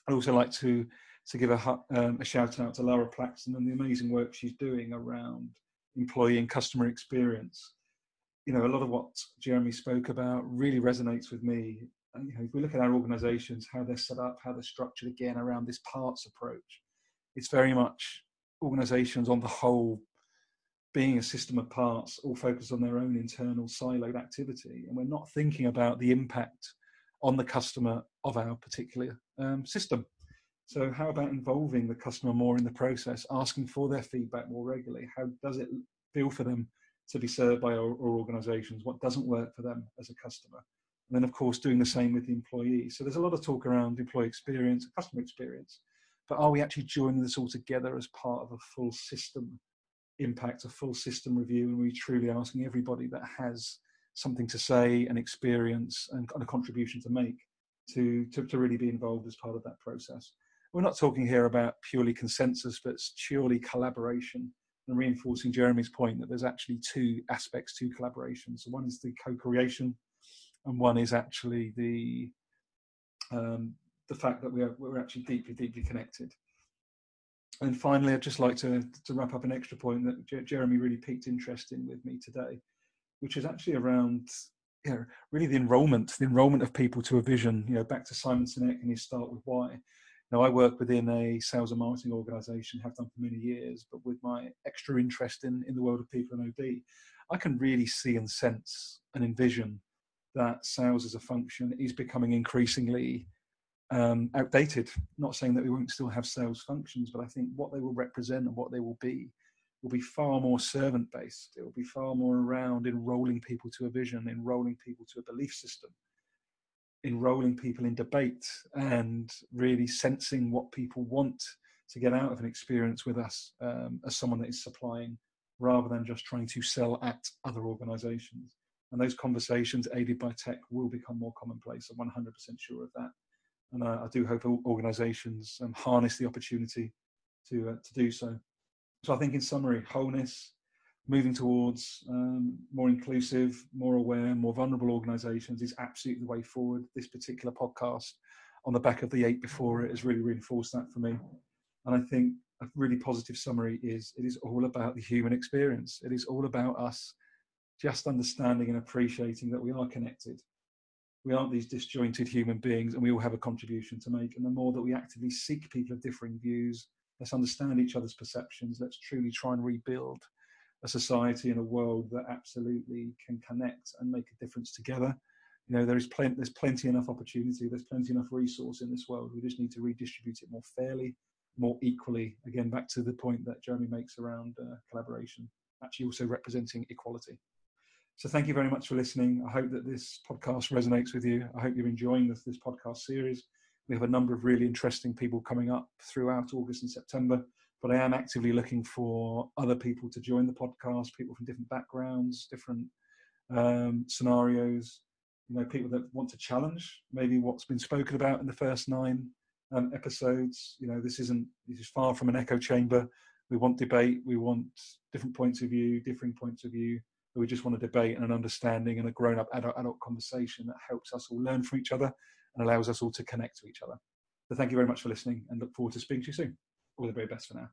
I'd also like to to give a, um, a shout out to Lara Plaxton and the amazing work she's doing around employee and customer experience. You know, a lot of what Jeremy spoke about really resonates with me. And, you know, if we look at our organisations, how they're set up, how they're structured, again around this parts approach, it's very much organisations on the whole being a system of parts, all focused on their own internal siloed activity, and we're not thinking about the impact on the customer of our particular um, system. So, how about involving the customer more in the process, asking for their feedback more regularly? How does it feel for them to be served by our, our organizations? What doesn't work for them as a customer? And then, of course, doing the same with the employee. So, there's a lot of talk around employee experience, customer experience, but are we actually joining this all together as part of a full system impact, a full system review? And we truly asking everybody that has something to say, an experience, and a contribution to make to, to, to really be involved as part of that process? we're not talking here about purely consensus, but it's purely collaboration and reinforcing Jeremy's point that there's actually two aspects to collaboration. So one is the co-creation, and one is actually the um, the fact that we're we're actually deeply deeply connected. And finally, I'd just like to to wrap up an extra point that J- Jeremy really piqued interest in with me today, which is actually around you know, really the enrollment, the enrollment of people to a vision. You know, back to Simon Sinek and his start with why. Now, I work within a sales and marketing organization, have done for many years, but with my extra interest in, in the world of people and OD, I can really see and sense and envision that sales as a function is becoming increasingly um, outdated. Not saying that we won't still have sales functions, but I think what they will represent and what they will be will be far more servant based. It will be far more around enrolling people to a vision, enrolling people to a belief system, enrolling people in debate and really sensing what people want to get out of an experience with us um, as someone that is supplying rather than just trying to sell at other organizations. And those conversations aided by tech will become more commonplace. I'm 100% sure of that. And I, I do hope organizations um, harness the opportunity to, uh, to do so. So I think in summary, wholeness, moving towards um, more inclusive, more aware, more vulnerable organisations is absolutely the way forward. This particular podcast, on the back of the eight before it, has really reinforced that for me. And I think a really positive summary is it is all about the human experience. It is all about us just understanding and appreciating that we are connected. We aren't these disjointed human beings and we all have a contribution to make. And the more that we actively seek people of differing views, let's understand each other's perceptions, let's truly try and rebuild a society and a world that absolutely can connect and make a difference together. You know, there is plenty, there's plenty enough opportunity, there's plenty enough resource in this world. We just need to redistribute it more fairly, more equally. Again, back to the point that Jeremy makes around uh, collaboration, actually also representing equality. So thank you very much for listening. I hope that this podcast resonates with you. I hope you're enjoying this, this podcast series. We have a number of really interesting people coming up throughout August and September but I am actively looking for other people to join the podcast, people from different backgrounds, different um, scenarios, you know, people that want to challenge maybe what's been spoken about in the first nine um, episodes. You know, this isn't, this is far from an echo chamber. We want debate, we want different points of view, differing points of view. We just want a debate and an understanding and a grown up adult, adult conversation that helps us all learn from each other and allows us all to connect to each other. So thank you very much for listening and look forward to speaking to you soon all the very best for now.